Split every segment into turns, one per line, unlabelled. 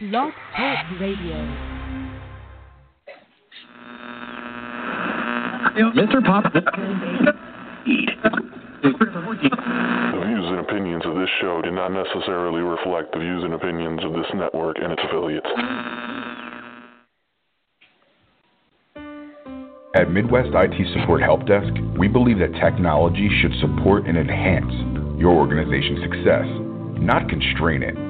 Blog Talk Radio.
Mr. Pop.
The views and opinions of this show do not necessarily reflect the views and opinions of this network and its affiliates.
At Midwest IT Support Help Desk, we believe that technology should support and enhance your organization's success, not constrain it.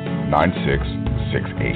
9668.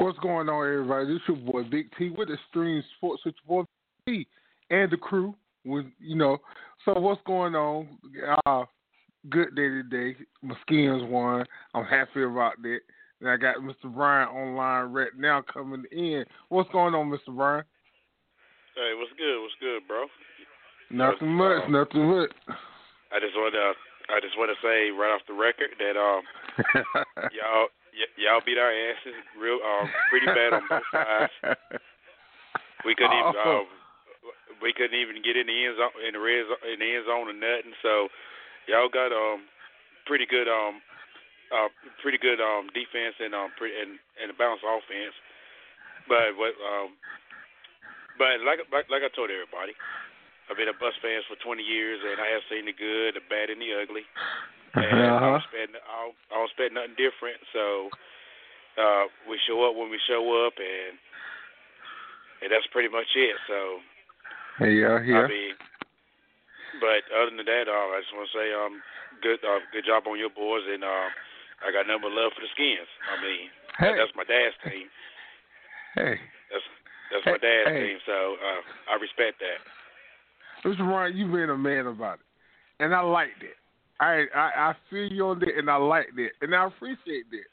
What's going on, everybody? This your boy Big T with Extreme Sports with your boy T and the crew. With you know, so what's going on? Uh, good day today. My skins won. I'm happy about that. And I got Mr. Brian online right now coming in. What's going on, Mr. Brian?
Hey, what's good? What's good, bro?
Nothing much. Nothing much.
I just want to, I just want to say right off the record that um, y'all, y- y'all beat our asses real, um, pretty bad on both sides. We couldn't even,
Oh.
um, we couldn't even get in the end zone, in the red zone, in the end zone or nothing. So y'all got um, pretty good um, uh, pretty good um defense and um, pretty and and a balanced offense. But what um, but like like like I told everybody. I've been a Bucs fan for 20 years, and I have seen the good, the bad, and the ugly. And
Uh-huh.
don't expect I don't, I don't expect nothing different. So uh, we show up when we show up, and and that's pretty much it. So
Yeah, yeah.
I mean, but other than that, uh, I just want to say um, good uh, good job on your boys, and uh, I got nothing but love for the Skins. I mean,
Hey.
that's my dad's team.
Hey,
That's that's my dad's
Hey.
team. So uh, I respect that.
Mr. Brian, you being a man about it, and I like that. I I, I feel you on that, and I like that, and I appreciate that.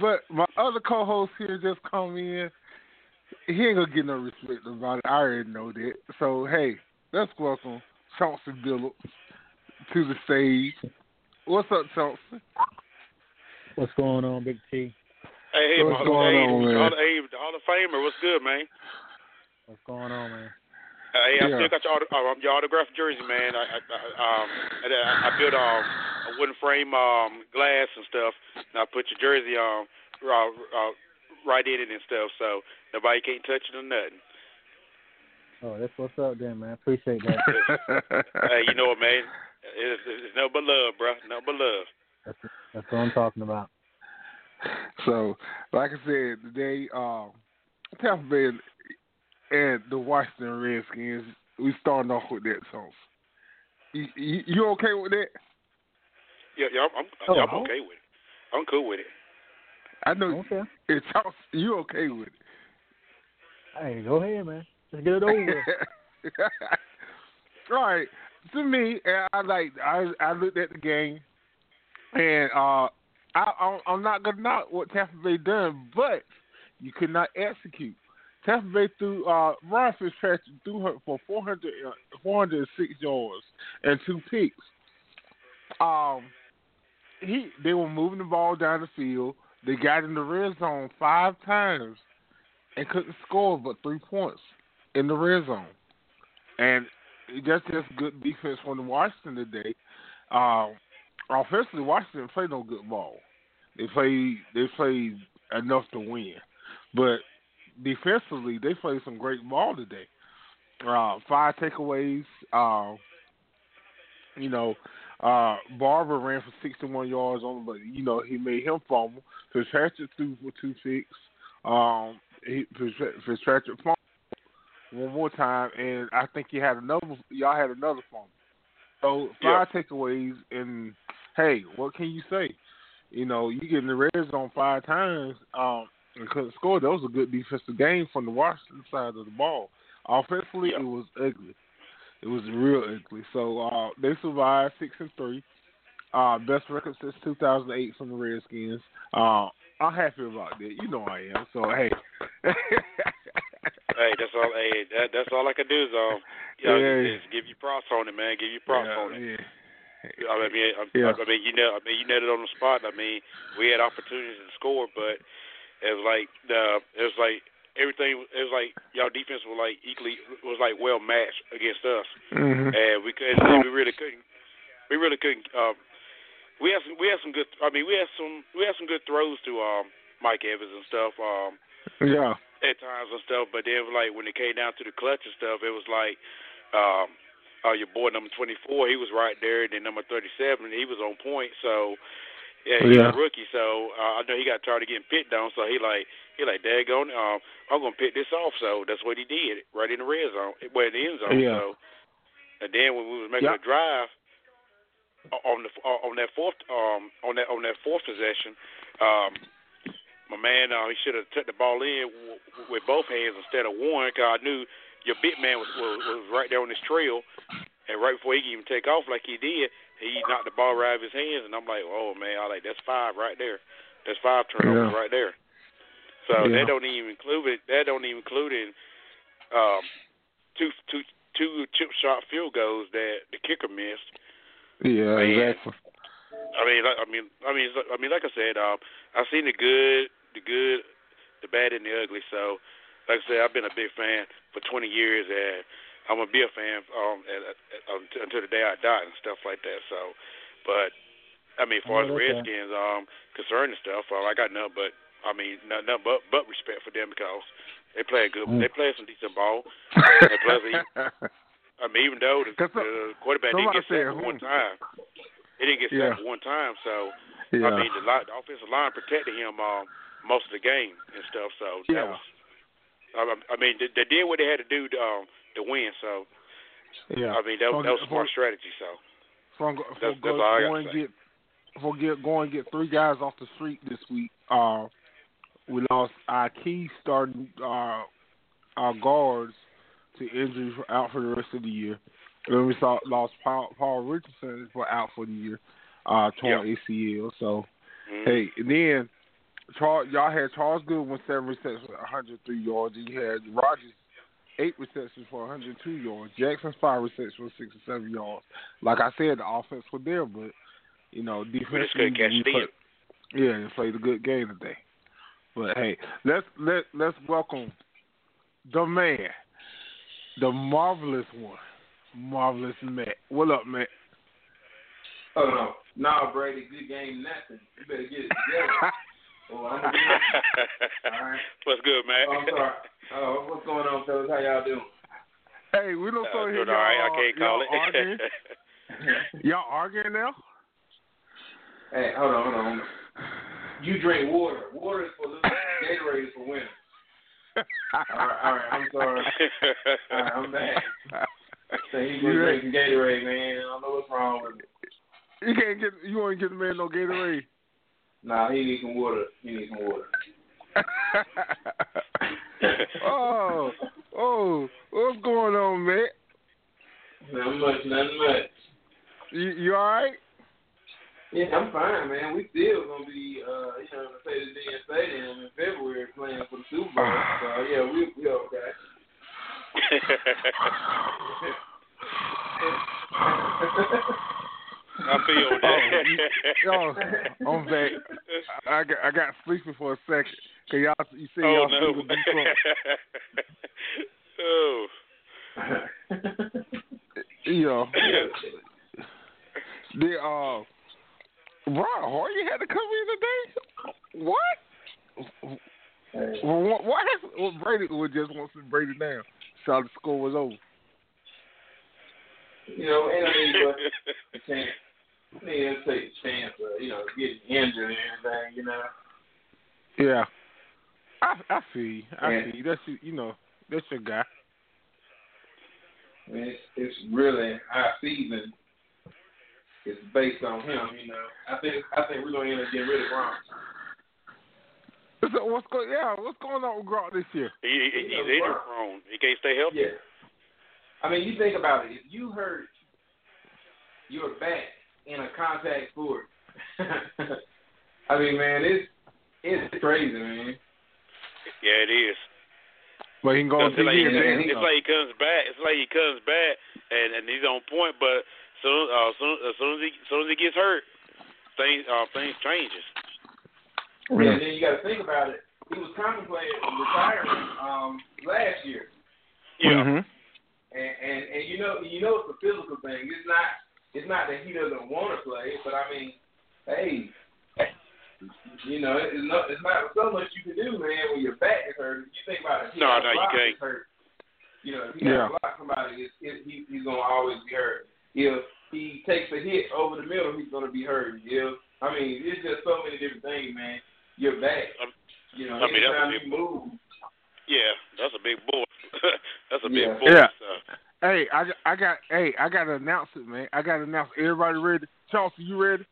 But my other co-host here just come in. He ain't gonna get no respect about it. I already know that. So hey, let's welcome Chauncey Billups to the stage. What's up, Chauncey?
What's going on, Big T?
Hey, hey,
What's
my,
going
hey,
on, man?
Hall, hey, the Hall of Famer, what's good, man?
What's going on, man?
Hey, I
Yeah.
still got your, auto, uh, your autographed jersey, man. I, I, I um, I, I built um, a wooden frame um glass and stuff, and I put your jersey on. uh, uh, right in it and stuff, so nobody can't touch it or nothing.
Oh, that's what's up, then, man. Appreciate that.
hey, you know what, man? It's, it's nothing but love, bro. Nothing but love.
That's, that's what I'm talking about.
So, like I said, today, um, Tampa Bay and the Washington Redskins, we starting off with that song. You, you, you okay with that?
Yeah, yeah, I'm,
Oh,
I'm, I'm
oh.
okay with it. I'm cool with it.
I know
Okay.
it's you okay with it.
Hey, go ahead, man. Just get it over with.
All right. To me, I like I I looked at the game and uh I, I'm not gonna knock what Tampa Bay done, but you could not execute. Tampa Bay threw uh, Ryan Fitzpatrick threw her for 400, uh, 406 yards and two picks. Um, he they were moving the ball down the field. They got in the red zone five times and couldn't score but three points in the red zone. And that's just good defense from Washington today. Uh, offensively, Washington didn't no good ball. They played they played enough to win, but defensively they played some great ball today. Uh, five takeaways. Uh, you know, uh, Barber ran for 61 yards on, but you know he made him fumble. Fitzpatrick threw for two picks. Um, he, Fitzpatrick fumbled one more time, and I think he had another. Y'all had another fumble. So five yeah. takeaways, and hey, what can you say? You know, you get in the red zone five times um, and couldn't score. That was a good defensive game from the Washington side of the ball. Offensively, yeah. it was ugly. It was real ugly. So uh, they survived six and three. Uh, best record since 2008 from the Redskins. Uh, I'm happy about that. You know I am. So hey.
hey, that's all. Hey, that, that's all I can do is um, you know, yeah. just give you props on it, man. Give you props
yeah,
on it.
Yeah.
I mean, I, yeah. I mean, you know, I mean, you netted on the spot. I mean, we had opportunities to score, but it was like the, it was like everything. It was like y'all defense was like equally was like well matched against us,
mm-hmm.
and we couldn't. We really couldn't. We really couldn't. Um, we had some. We had some good. I mean, we had some. We had some good throws to um, Mike Evans and stuff. Um,
yeah.
At times and stuff, but then like when it came down to the clutch and stuff, it was like. Um, uh, your boy number 24, he was right there. And then number 37, he was on point. So, yeah, he's yeah. a rookie. So uh, I know he got tired of getting picked on. So he like, he like, daggone, um, I'm gonna pick this off. So that's what he did, right in the red zone, well the end zone.
Yeah.
So, and then when we was making
yep.
a drive on the on that fourth um on that on that fourth possession, um, my man, uh, he should have took the ball in w- with both hands instead of one. Cause I knew your big man was, was was right there on his trail, and right before he could even take off like he did, he knocked the ball right out of his hands, and I'm like, oh man, I like that's five right there, that's five turnovers yeah. right there. So yeah. that don't even include it. That don't even include in um, two two two chip shot field goals that the kicker missed.
Yeah, man, exactly.
I mean, like, I mean, I mean, I mean, like I said, um, I've seen the good, the good, the bad, and the ugly. So like I said, I've been a big fan for 20 years, and I'm gonna be a fan um, at, at, until the day I die and stuff like that. So, but I mean, as far oh, as the Redskins um concerned and stuff, uh, I got nothing but I mean nothing but but respect for them because they play a good, mm. they play some decent ball. they play, I mean, even though the, the quarterback didn't get sacked one time, he didn't get sacked
yeah.
one time. So
yeah.
I mean, the, the offensive line protected him um, most of the game and stuff. So
yeah.
was I, I mean, they, they did what they had to do to, um, to win. So,
yeah.
I mean, that, that was a smart strategy. So,
for, for
that's, that's all I
go and get for get go and get three guys off the street this week. Uh, we lost our key starting uh, our guards to injury for, out for the rest of the year. And then we saw lost Paul, Paul Richardson for out for the year, uh, torn
yeah.
ACL. So,
mm-hmm.
hey, and then Charles, y'all had Charles Goodwin seven receptions for 103 yards. And you had Rogers eight receptions for 102 yards. Jackson five receptions for 67 yards. Like I said, the offense was there, but you know defense.
We just catch
play, Yeah, they played a good game today. But hey, let's let let's welcome the man, the marvelous one, marvelous Matt. What up, Matt?
Oh no, nah, Brady, good game, nothing. You better get it together. Well, I'm gonna All right.
What's good, man?
Oh, I'm sorry. Oh, what's going on, fellas? How y'all doing?
Hey, we don't
uh,
hear
y'all. All right, I can't call
it. Arguing. y'all arguing now?
Hey, hold on, hold on. You drink water. Water is for losers. Gatorade is for winners. all right, all right. I'm sorry. All right, I'm back. So he's been drinking Gatorade, man. I don't know what's wrong with it.
You can't get. You want to get the man no Gatorade.
Nah, he needs some water. He needs some water.
oh, oh, what's going on, man?
Nothing much, nothing much.
You, you all right?
Yeah, I'm fine, man. We still gonna be, uh, you know, say the DN Stadium in February playing for the Super Bowl. so yeah, we we okay.
I feel that.
Oh, yo, I'm back. I got I got sleepy for a second. Cause y'all, you see
oh
y'all
no.
see the Detroit.
oh.
You know, the uh, Ron Hardy had to come in today. What? What? What? Well, Brady would just wants to break it down. So the score was over.
you know, and I mean, but a chance. I mean, let's take a chance of you know getting injured and everything. You know.
Yeah. I I see. I
Yeah.
see. That's you know that's your guy.
I mean, it's, it's really our season is based on him. You know, I think I think we're gonna end up getting rid of Gronk.
So what's going? Yeah, what's going on with Gronk this year?
he, he, he's injury prone. He can't stay healthy.
Yeah. I mean, you think about it. If you hurt your back in a contact sport, I mean, man, it's it's crazy, man.
Yeah, it is.
But he can go on
It's like,
TV and
it's like he comes back. It's like he comes back and and he's on point. But soon uh, soon as soon as he soon as he gets hurt, things uh, things changes.
Yeah, and then you got to think about it. He was contemplating retiring um, last year,
Yeah.
Mhm.
and, and and you know you know it's a physical thing. It's not it's not that he doesn't want to play, but I mean, hey, you know it's not it's not so much you can do, man. When your back is hurt, you think about it.
No, no,
a
you
block
can't.
Hurt, you know, if he
Yeah.
got to block somebody, it's, it, he, he's gonna always be hurt. If he takes a hit over the middle, he's gonna be hurt. If I mean, it's just so many different things, man. Your back,
Um,
you know,
I mean, that's a
anytime
big-
you move.
Yeah, that's a big boy. that's a big
Yeah.
boy.
Yeah.
So.
Hey, I got- I got hey, I got to announce it, man. I got to announce. Everybody ready? Chauncey, you ready?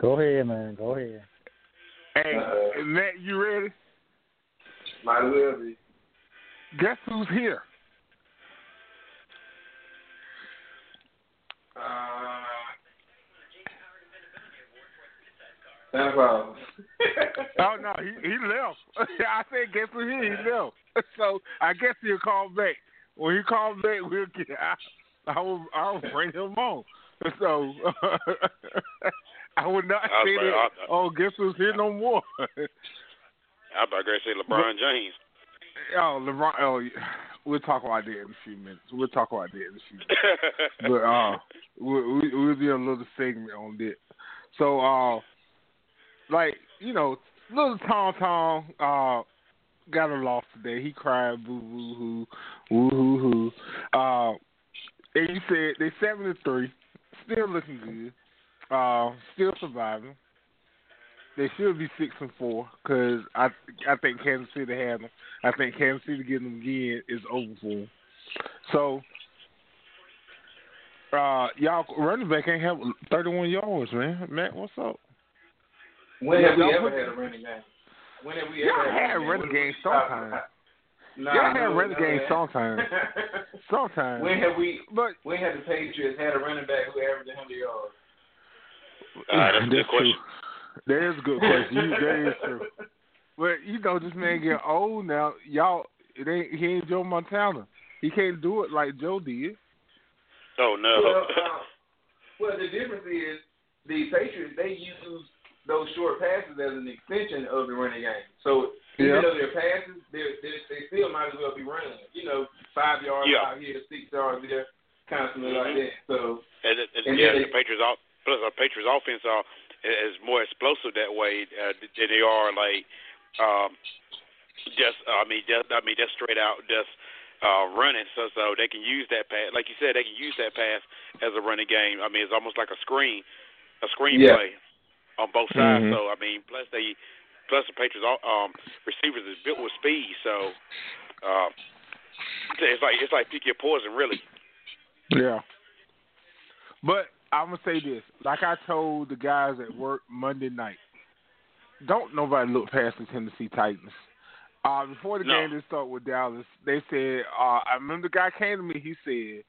Go ahead, man. Go ahead.
Hey,
Uh,
Matt, you ready?
Might as well be.
Guess who's here?
Uh, Santa Claus.
Oh no, he he left. I said guess who's here? He left. So I guess he'll call back. When he calls back, we'll get. I, I will I will bring him on. So I would not
I was
say
like,
that.
I-
Oh, guess who's here no more?
I about to say LeBron James.
Oh, LeBron. Oh, we'll talk about that in a few minutes. We'll talk about that in a few minutes. but uh, we'll, we- we'll do a little segment on that. So, uh, like you know, little Tom Tom uh got a loss today. He cried, boo boo hoo, woo hoo hoo. Uh, and you said they seven to three, still looking good, uh, still surviving. They should be six and four because I I think Kansas City had them. I think Kansas City getting them again is over for them. So, uh, y'all running back ain't have 31 yards, man. Matt, what's up?
When have we
Y'all
ever had a running game? When have we
Y'all
ever
had
had
a running game
What are we
sometime.
Nah,
Y'all had
no,
running
no,
game
man.
sometime. Sometimes,
when have we?
but
When have the Patriots had a running back who averaged 100 yards?
Ah, that's a good
true.
question.
That is a good question. You, that is true. But you know, this man getting old now. Y'all, it ain't he ain't Joe Montana. He can't do it like Joe did.
Oh no.
Well, uh, well, the difference is the Patriots they use those short passes as an extension of the running game. So even
Yeah.
though they're passes, they're, they're, they still might as well be running. You know, five yards
Yeah.
out here, six yards there, constantly like
Mhm.
that. So
And, and,
And
yeah,
then
the Patriots off plus the Patriots offense are is more explosive that way uh, than they are like um just I mean just I mean just straight out just uh running so so they can use that pass like you said they can use that pass as a running game. I mean it's almost like a screen a screen
Yeah.
play on both sides.
Mhm.
So I mean plus they plus the Patriots um receivers is built with speed so um it's like it's like pick your poison really.
Yeah. But I'm gonna say this, like I told the guys at work Monday night, don't nobody look past the Tennessee Titans. Uh, before the
No.
game did start with Dallas, they said, uh, I remember the guy came to me, he said,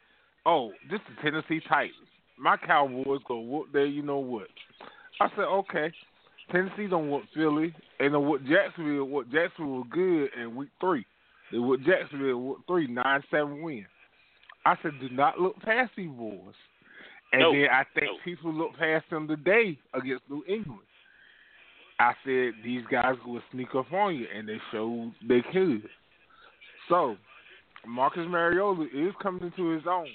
Oh, this is Tennessee Titans. my Cowboys go whoop there. You know what? I said, okay. Tennessee don't whoop Philly, and then what Jacksonville. What Jacksonville was good in week three. They what Jacksonville what three nine seven win. I said, do not look past these boys. And
No.
then I think
No.
people look past them today against New England. I said these guys will sneak up on you, and they showed they could. So Marcus Mariota is coming into his own.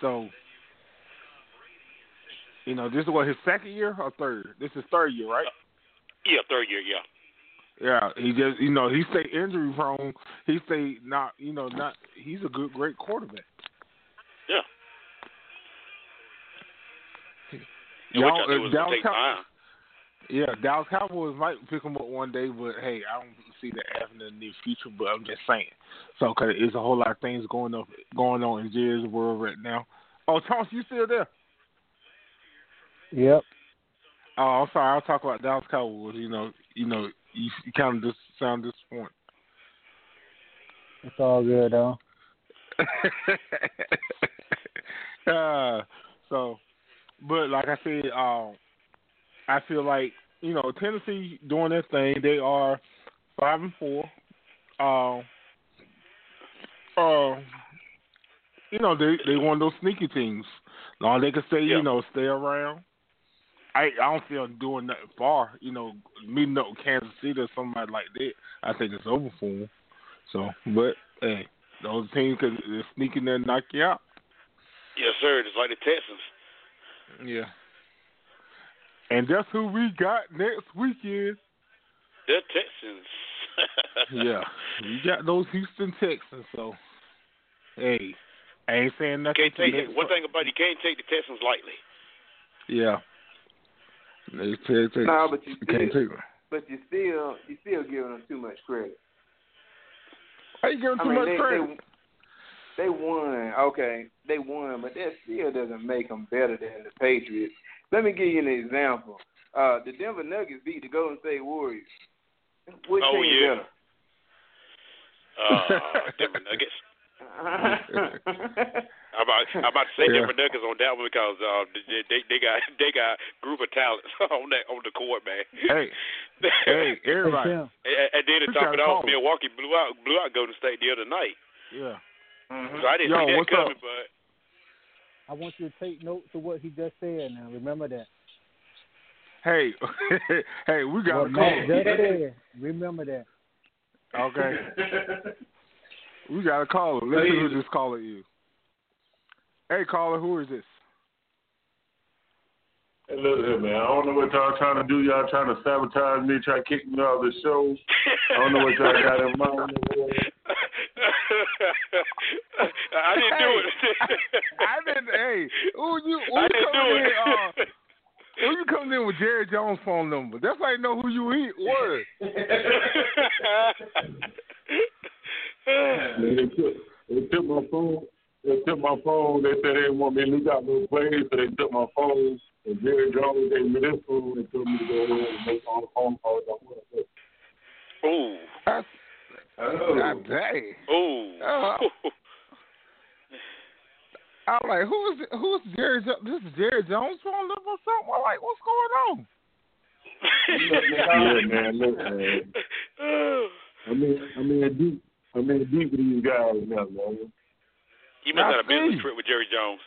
So you know, this is what his second year or third? This is third year, right?
yeah, third year, yeah.
Yeah, he just you know he stay injury prone. He stay not you know not. He's a good great quarterback.
And which I knew was going to take
Cow-
time.
Yeah, Dallas Cowboys might pick him up one day, but hey, I don't see that happening in the near future. But I'm just saying. So, cause there's a whole lot of things going up, going on in Jerry's world right now. Oh, Thomas, you still there?
Yep.
Oh, I'm sorry. I'll talk about Dallas Cowboys. You know, you know, you, you kind of just sound disappointed.
It's all good though.
uh, so, but like I said, um, I feel like you know Tennessee doing their thing. They are five and four. Um, uh, you know they they one of those sneaky teams. Long they can stay,
Yeah.
you know, stay around. I I don't see them doing nothing far. You know, meeting up with Kansas City or somebody like that. I think it's over for them. So, but hey, those teams can sneak in there and knock you out.
Yes, sir. Just like the Texans.
Yeah. And that's who we got next weekend.
The Texans.
yeah. you got those Houston Texans, so hey. I ain't saying nothing.
Can't
to
take it. One thing about it, you can't take the Texans lightly.
Yeah. They take, take,
No, but you
you can't
still,
take them.
but you still, you still giving them too much credit.
Why you giving
I
too
mean,
much
they,
credit?
They they won. Okay, they won, but that still doesn't make them better than the Patriots. Let me give you an example. Uh, the Denver Nuggets beat the Golden State Warriors. Which
Oh,
team
yeah.
better?
Uh, Denver Nuggets. I'm about, I'm about to say
Yeah.
Denver Nuggets on that one because uh, they, they they got they got group of talent on that on the court, man.
hey, hey,
Hey
everybody.
Tim,
and, and then to top it off. Milwaukee blew out blew out Golden State the other night.
Yeah.
Mhm.
So I didn't
Yo,
see that
what's up?
coming, but
I want you to take notes of what he just said. Now remember that.
Hey, hey, we got
what
a
Matt
call.
just said. Remember that.
Okay. We got a caller. Let's see who this caller is. Hey, caller, who is this?
Hey, look here, man. I don't know what y'all trying to do. Y'all trying to sabotage me, try to kick me off the show. I don't know what y'all got in mind.
I didn't do it.
I didn't. Hey, who you? Who
I
you
didn't
coming
do
in?
it.
Uh, who you coming in with Jerry Jones' phone number? That's how you know who you eat. Was.
They took, they took my phone. They took my phone. They said they didn't want me to leak out no plays, so they took my phone. And Jerry Jones gave me this phone and told me to go ahead and make all the phone calls I want to.
Ooh.
That's,
Oh.
God dang.
Ooh.
Uh, I'm like, who is it? who is Jerry? Jo- This is Jerry Jones' phone number or something? I'm like, what's going on?
Yeah, man. Look, man. I mean, I mean, deep. I mean, deep with these guys now, man.
you must
I
have a business
see.
trip with Jerry Jones.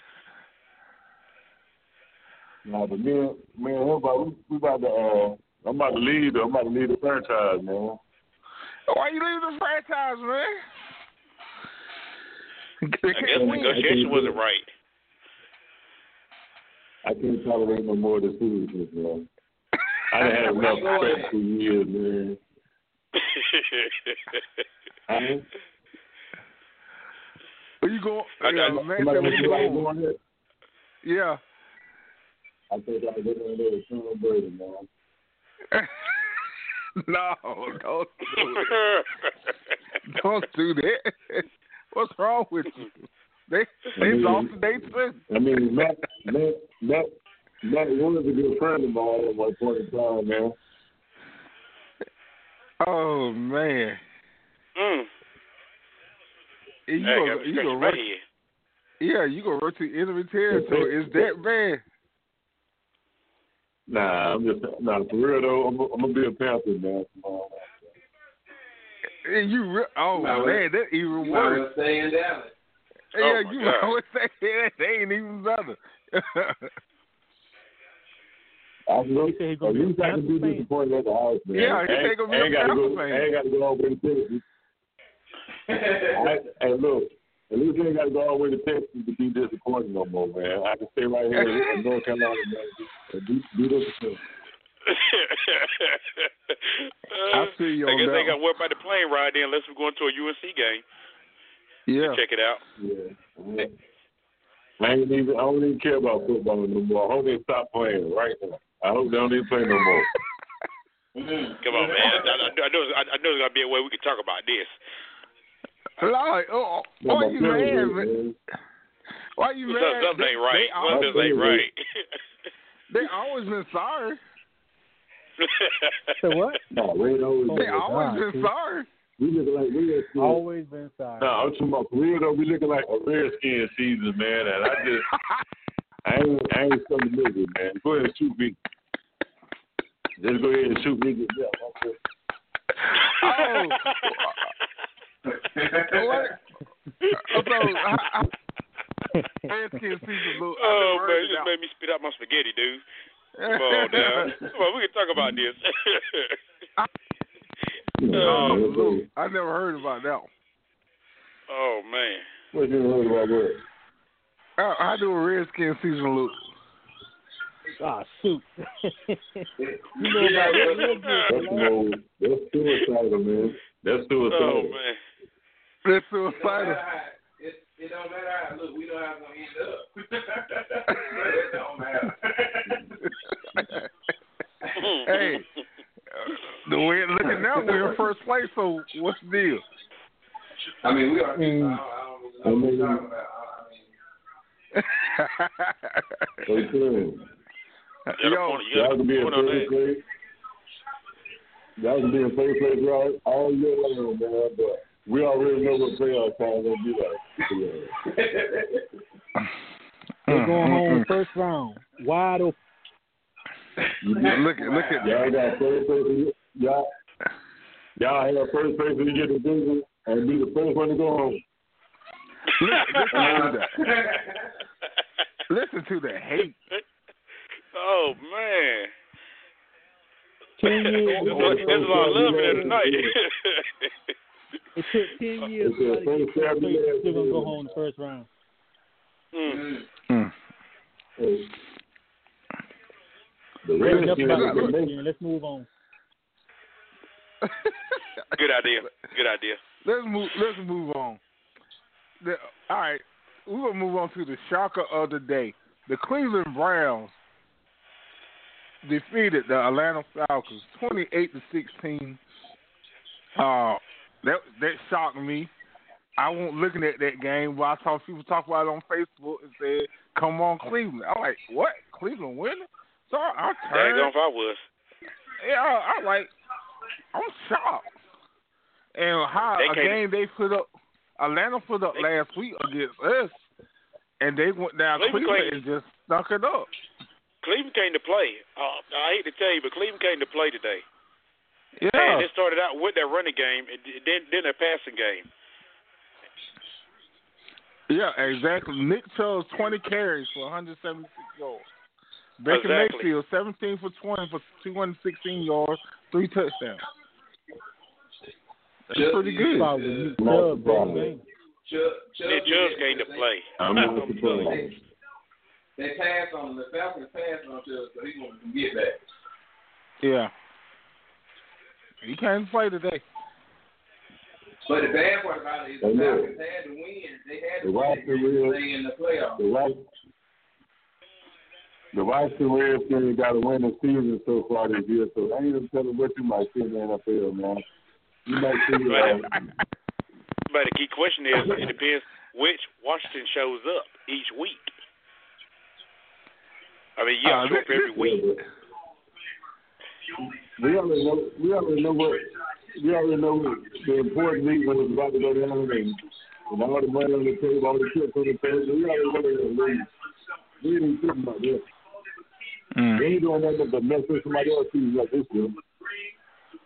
Nah, but man, man, we're about, we, we about to, uh, I'm about to leave. I'm about to leave the franchise, man.
Why you leaving the franchise, man?
I guess the negotiation wasn't right.
I can't tolerate no more of this foolishness, man. I done had enough respect for years, man. I,
Where you going?
I- I-
Yeah, man,
somebody
said, where
was
you going?
going.
Yeah.
I think I was going there with Tom Brady, man.
no, don't do it. Don't do that. What's wrong with you? They they lost the day too.
I mean, Matt, Matt, Matt, Matt was a good friend of mine at one point in time, man.
Oh man,
mm.
you
Hey, I
a,
got
you
scratching
a
my
rec-
head.
Yeah, you gonna rotate enemy territory. Is that bad?
Nah, I'm just nah for real though. I'm, I'm gonna be a Panther man.
And you, re- oh
Might
man, that even worse.
well stay in Dallas.
Yeah, oh,
my
you
God.
might well say that. They ain't even better.
I know,
He said he gonna
at
be a
least I can be disappointed at the house, man.
Yeah, he
I
said he
ain't-
gonna be
I
a
ain't gotta
Panther
go,
fan.
I ain't got to go all the way to Texas. Hey, look, at least I ain't got to go all the way to Texas to be disappointed no more, man. I can stay right here in North Carolina, man, and do, do this thing.
I feel you
I guess they got to worry about the plane ride then unless we're going to a UNC game.
Yeah.
Check it out.
Yeah. yeah. I ain't even. I don't even care about football no more. I hope they stop playing right now. I hope they don't even play no more.
Come on, man. I, I, I know, I, I know there's gonna be a way we can talk about this.
Lord, oh,
No,
why
my
you
feelings
mad, man?
man.
Why you
Something,
mad?
something ain't right.
They,
Something ain't right.
they always been sorry.
So what?
No, we ain't always.
They
Oh,
always
God,
been sorry.
We looking like we.
Always been sorry.
No, I'm talking about for real though. We looking like a redskin season, man. And I just, I ain't, I ain't something to live with, man. Go ahead and shoot me. Just go ahead and shoot me. Yeah, that's it.
oh. What? So, I, I, Redskins season, Lou.
Oh man, you just made me spit out my spaghetti, dude.
that.
Come on now. Come on, we can talk about this.
Yeah,
Oh,
man, that's
Lou,
it.
I never heard about that one.
oh man.
What you heard about what?
How, how do a Redskin season look?
Ah, shoot. you know about that
That's
good. man.
that's suicidal, man. That's
Oh man.
That's
It don't matter
suicidal.
how it, it don't matter how look, we know how it's gonna end up. it don't matter.
hey, the way it looking now, we're in first place. So what's the deal?
I mean we are
Mm.
I don't, I don't really know what you're talking about. I mean
Hey, Tim,
You gotta
Yo,
you
y'all can be in
point
first
that.
place. Y'all can be in first place right all year long, man. But we already know what playoff time gonna be like.
They're going home mm-hmm. first round. Wide open.
You
look at look at
Y'all got first place. Y'all, y'all have first place when you get the division and be the first one to go home.
listen to that. Listen to the hate.
Oh man.
Ten years.
There's a there's a lot of love in there tonight.
It took ten years for
a
somebody to
first
get
Saturday
first.
last
Still gonna go home in the first round.
mm.
Mm.
Hey. The
Enough
Redskins
the
the next
Let's move on.
Good idea. Good idea.
let's move. Let's move on. The, all right, we're gonna move on to the shocker of the day. The Cleveland Browns defeated the Atlanta Falcons, twenty-eight to sixteen. Uh, that that shocked me. I wasn't looking at that game, but I saw people talk about it on Facebook and said, "Come on, Cleveland." I'm like, "What? Cleveland winning?" So I, I turned.
Daggone if I was.
Yeah, I I'm like, I'm shocked. And how
They
a game they put up, Atlanta put up
They-
last week against us, and they went down
Cleveland
Cleveland and just stuck it up.
Cleveland came to play. Uh, I hate to tell you, but Cleveland came to play today.
Yeah,
And it started out with their running game, and then then their passing game.
yeah, exactly. Nick Chubb 20 carries for 176 yards. Baker
Exactly.
Mayfield 17 for 20 for 216 yards, three touchdowns. That's pretty good.
Probably Nick
Not
Chubb best
surprised.
game.
Chubb, Chubb
Nick came to play.
I'm not surprised.
They pass on the Falcons pass on Chubb, so he's gonna get back.
Yeah. He can't play today.
But the bad part about it is the
Hey, look.
Falcons had to win. They had to
The
win
roster
to
is-
stay in the playoffs.
The right, the Washington Redskins got a winning season so far this year, so I ain't even telling what you might see in the NFL, man. You might see uh,
But the key question is, it depends which Washington shows up each week. I mean, yeah,
Uh,
show up every week.
We already know. We already know what. We already know the important when it's about to go down, and and all the money on the table, all the chips on the table. We already know they're gonna lose. We ain't even tripping about that.
Mm.
They ain't doing nothing but messing somebody else's season up this year.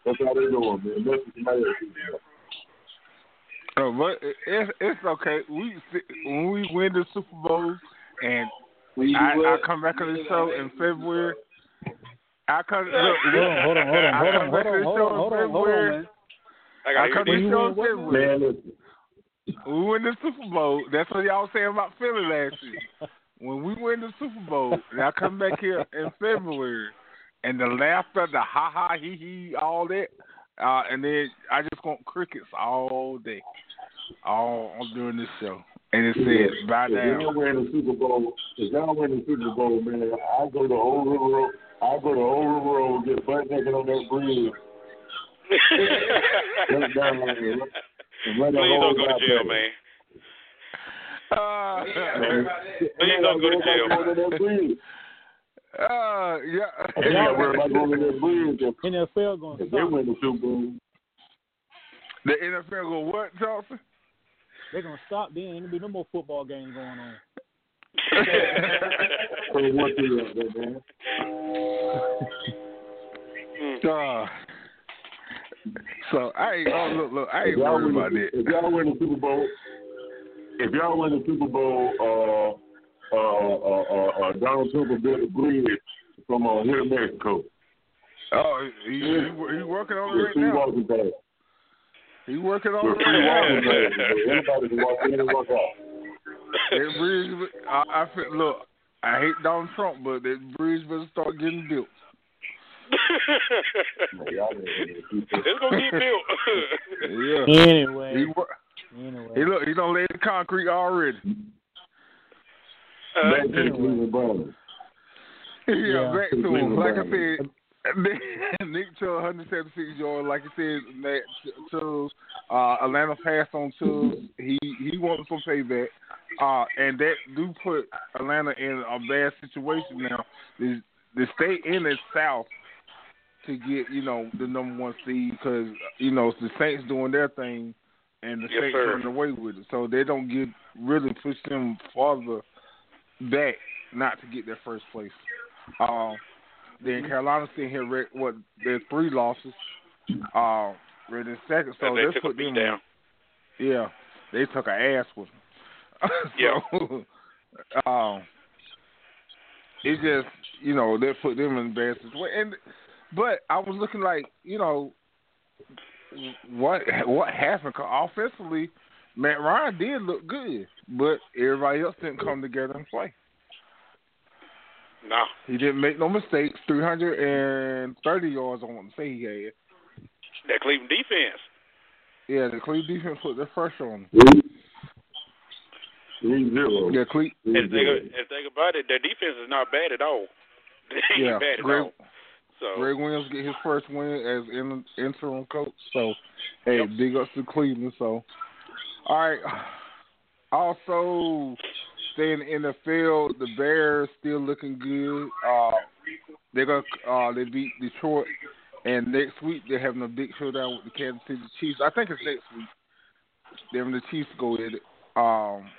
That's how they doing, man. Messing somebody else's season up.
Oh, but it's it's okay. We when we win the Super Bowl and I, I come back on the show in February. I come look,
Hold on, hold on, hold on, hold on, hold on, hold
show
on,
in
hold on, hold on,
February.
man.
I
I come to
When
the
you
show in February.
Man, listen.
We win the Super Bowl. That's what y'all saying about Philly last year. When we win the Super Bowl, and I come back here in February, and the laughter, the ha ha, he he, all that, uh, and then I just want crickets all day, all during this show. And it says, "Bow
If
down."
y'all win the Super Bowl, if y'all win the Super Bowl, man, I go to Old River Road. I go to Old River Road, get butt naked on that bridge, jump down there, and run
Please
that whole
don't go to jail, man.
Uh,
Please don't go to jail.
Go to that bridge.
uh, yeah.
I got worried about going to that bridge.
NFL going to
if they
stop.
win the Super Bowl,
The NFL go what, Johnson?
They're going to stop then. There'll be no more football games going on.
so what do you have, man?
Uh, so I ain't oh, look look I ain't worried about
the,
that.
if y'all win the Super Bowl, if y'all win the Super Bowl, uh, uh, uh, uh, uh, Donald Trump will build a bridge from uh, here to Mexico.
Oh, he, he he working on it right now.
walking.
He working on it right now.
Anybody can walk in and walk out.
That bridge, I, I feel, look. I hate Donald Trump, but that bridge better start getting built.
Man, y'all ain't gonna keep it.
It's gonna get built.
Yeah.
Anyway,
He wor-
anyway.
he look he don't lay the concrete already.
Uh,
Back to the Cleveland
Yeah,
Yeah.
back to him. Like I said, Nick, Nick Chubb, 176 yards. Like I said, Matt Chubbs, uh, Atlanta passed on Chubbs. He he wanted some payback, uh, and that do put Atlanta in a bad situation now. The the stay in the South to get you know the number one seed because you know the Saints doing their thing, and the
Yes,
Saints
sir.
running away with it. So they don't get really push them farther back not to get their first place. Um, then Carolina sitting here, re- what there's three losses. Uh, right in second, so
they took a beat
them.
down.
Yeah, they took an ass with them.
Yeah.
so, um, it just you know they put them in bad situation. And but I was looking like you know what what happened? Cause offensively, Matt Ryan did look good, but everybody else didn't come together and play.
No.
He didn't make no mistakes. Three hundred and thirty yards. I want to say he had.
That Cleveland defense.
Yeah, the Cleveland defense put their pressure on him.
Three, three zero.
Yeah, Cle-
Three
If they think about it, their defense is not bad at all. They
yeah.
bad at
Greg,
all. So
Gregg Williams get his first win as in, interim coach. So, hey,
Yep.
big ups to Cleveland. So, all right. Also, staying in the field, the Bears still looking good. Uh, they're gonna uh, they beat Detroit, and next week they're having a big showdown with the Kansas City Chiefs. I think it's next week. They're having the Chiefs go at it. Um,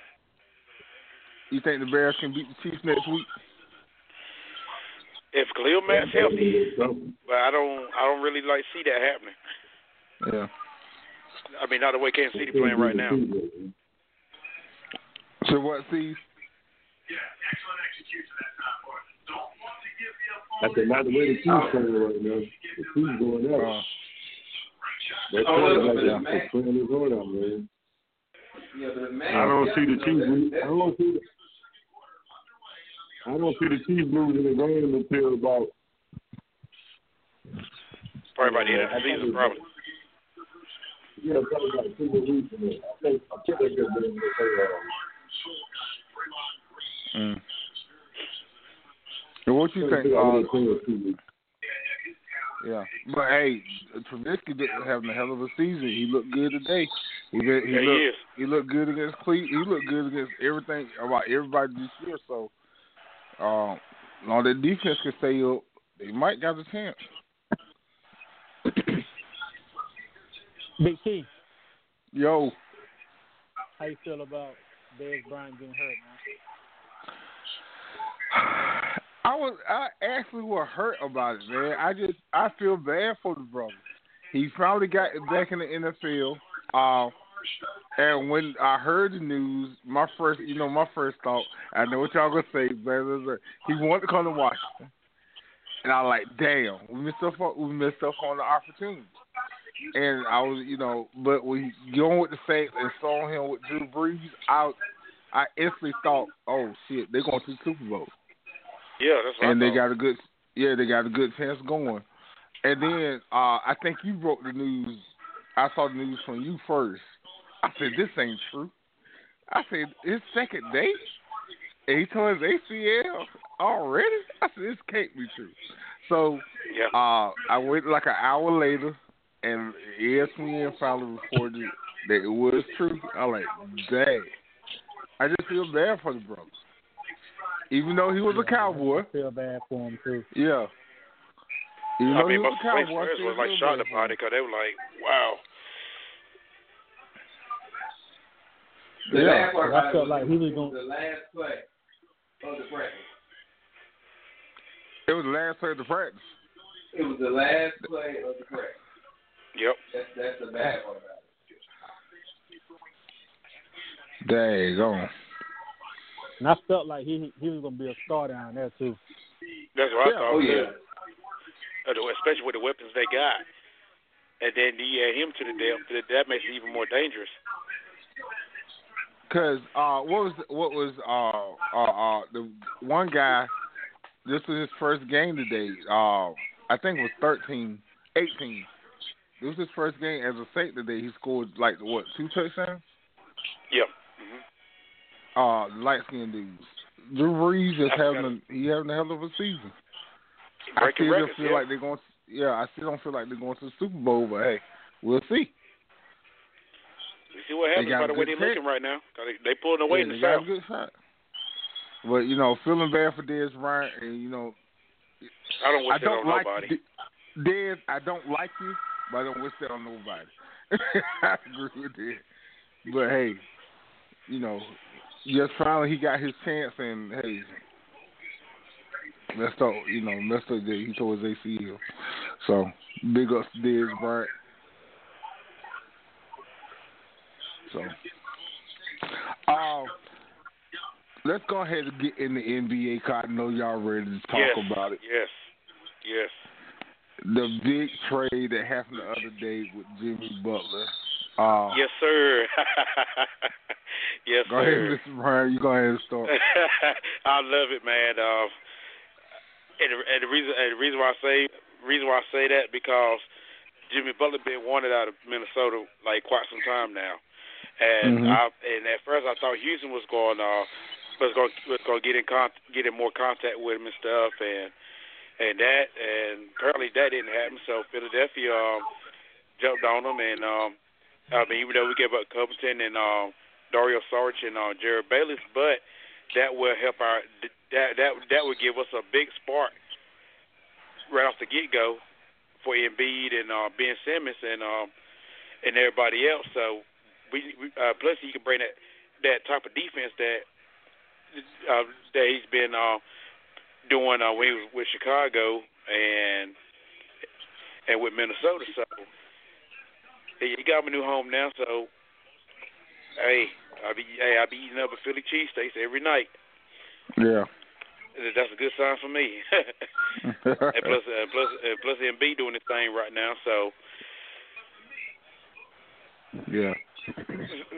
you think the Bears can beat the Chiefs next week?
if Khalil Mack's healthy, but I don't I don't really like see that happening.
Yeah.
I mean, not the way Kansas City playing right now.
So what, see?
I said, not the way the Chiefs playing right now. The Chiefs going out.
Uh,
That
Oh, look,
quarterback
look,
is
Mac.
playing his heart out, man.
Yeah, but man,
I don't see the Chiefs. I don't see the. I don't see the Chiefs losing the game until about.
Probably by the end of the season, probably.
Yeah, probably about two weeks. from now. I think I think they're going to be able to play. Uh,
mm. And what you think?
think
Uh,
I'm gonna play in two weeks.
yeah, but hey, Trubisky didn't have a hell of a season. He looked good today. He did, he
Yeah, he is.
he looked good against Cleveland. He looked good against everything about everybody this year. So, um, long that defense can stay up, they might got a chance.
Big T,
Yo,
how you feel about Dez Bryant getting hurt,
man? I was I actually was hurt about it, man. I just I feel bad for the brother. He finally got back in the NFL. Uh, and when I heard the news, my first, you know, my first thought, I know what y'all gonna say, blah, blah, blah. he wanted to come to Washington, and I like, damn, we missed up, on, we missed up on the opportunity. And I was, you know, but when going with the Saints and saw him with Drew Brees, I, I instantly thought, oh shit, they're going to the Super Bowl.
Yeah, that's right.
And
they
got a good, yeah, they got a good chance going. And then uh I think you broke the news. I saw the news from you first. I said, this ain't true. I said, his second date? And he tore his ACL already? I said, this can't be true. So
yeah.
uh, I went like an hour later, and ESPN finally reported that it was true. I am like, dang. I just feel bad for the brother. Even though he was
yeah,
a cowboy.
I feel bad for him, too.
Yeah. Even
I mean,
he was
most
a cowboy,
players was like shocked about it because they were like, wow.
The
yeah,
last part
I felt like he was going.
The last play of the practice.
It was the last play of the practice.
It was the last play of the practice.
Yep.
That's that's the bad part about it.
Dang on.
And I felt like he he was gonna be a star down there too.
That's what
Yeah,
I thought.
Oh yeah.
Uh, Especially with the weapons they got, and then you add him to the depth. That makes it even more dangerous.
Cause uh, what was what was uh uh uh the one guy? This was his first game today. Uh, I think it was 13, 18. This was his first game as a Saint today. He scored like what two touchdowns?
Yep. Mm-hmm.
Uh, light skinned dudes. Drew Brees is having a, he having a hell of a season. I still
records,
feel
yeah.
like they're going. To, Yeah, I still don't feel like they're going to the Super Bowl, but hey, we'll see.
See what happens by the way they're looking right now. 'Cause they, they pulling away
yeah,
in the south.
good shot. But you know, feeling bad for Dez Bryant, and you know,
I don't wish
I
that
don't
on
like
nobody.
Dez. I don't like you, but I don't wish that on nobody. I agree with that. But hey, you know, just finally he got his chance, and hey, messed up. You know, messed up that he tore his ACL. So big ups to Dez Bryant. So, um, let's go ahead and get in the NBA. Cause I know y'all ready to talk
yes.
about it.
Yes. Yes.
The big trade that happened the other day with Jimmy Butler. Uh,
yes, sir. yes,
go
sir.
ahead, Mr. Brian. You go ahead and start.
I love it, man. Uh, and, the, and the reason and the reason why I say reason why I say that because Jimmy Butler been wanted out of Minnesota like quite some time now, and
Mhm.
I and at first I thought Houston was going uh was going was going to get in con- get in more contact with him and stuff, and and that and apparently that didn't happen. So Philadelphia um, jumped on him, and um, I mean even though we gave up Covington and um, Dario Saric and uh, Jerryd Bayless, but that will help our that that that would give us a big spark right off the get go for Embiid and uh, Ben Simmons and um, and everybody else. So we, we uh, plus he can bring that that type of defense that uh, that he's been uh, doing uh, when he was with Chicago and and with Minnesota. So he got him a new home now. So hey, I be hey I be eating up a Philly cheesesteaks every night.
Yeah.
That's a good sign for me. and plus, uh, plus, uh, plus, Embiid doing his thing right now. So,
yeah.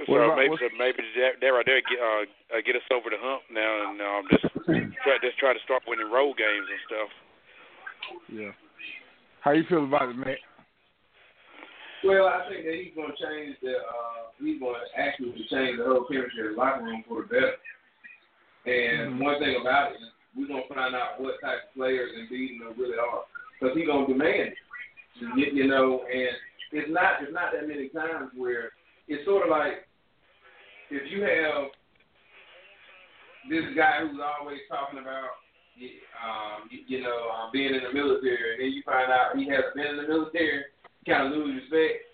So
about-
maybe, so maybe that, that right there get uh, uh, get us over the hump now, and um, just try just try to start winning road games and stuff.
Yeah. How you feel about it, Matt?
Well, I think that he's going to change the. Uh, he's going to actually change the whole chemistry of the locker room for the better. And
Mhm.
one thing about it is we're going to find out what type of players Embiid and them really are, because he's going to demand it. You, you know, and it's not it's not that many times where it's sort of like if you have this guy who's always talking about um, you, you know um, being in the military, and then you find out he hasn't been in the military, you kind of lose respect.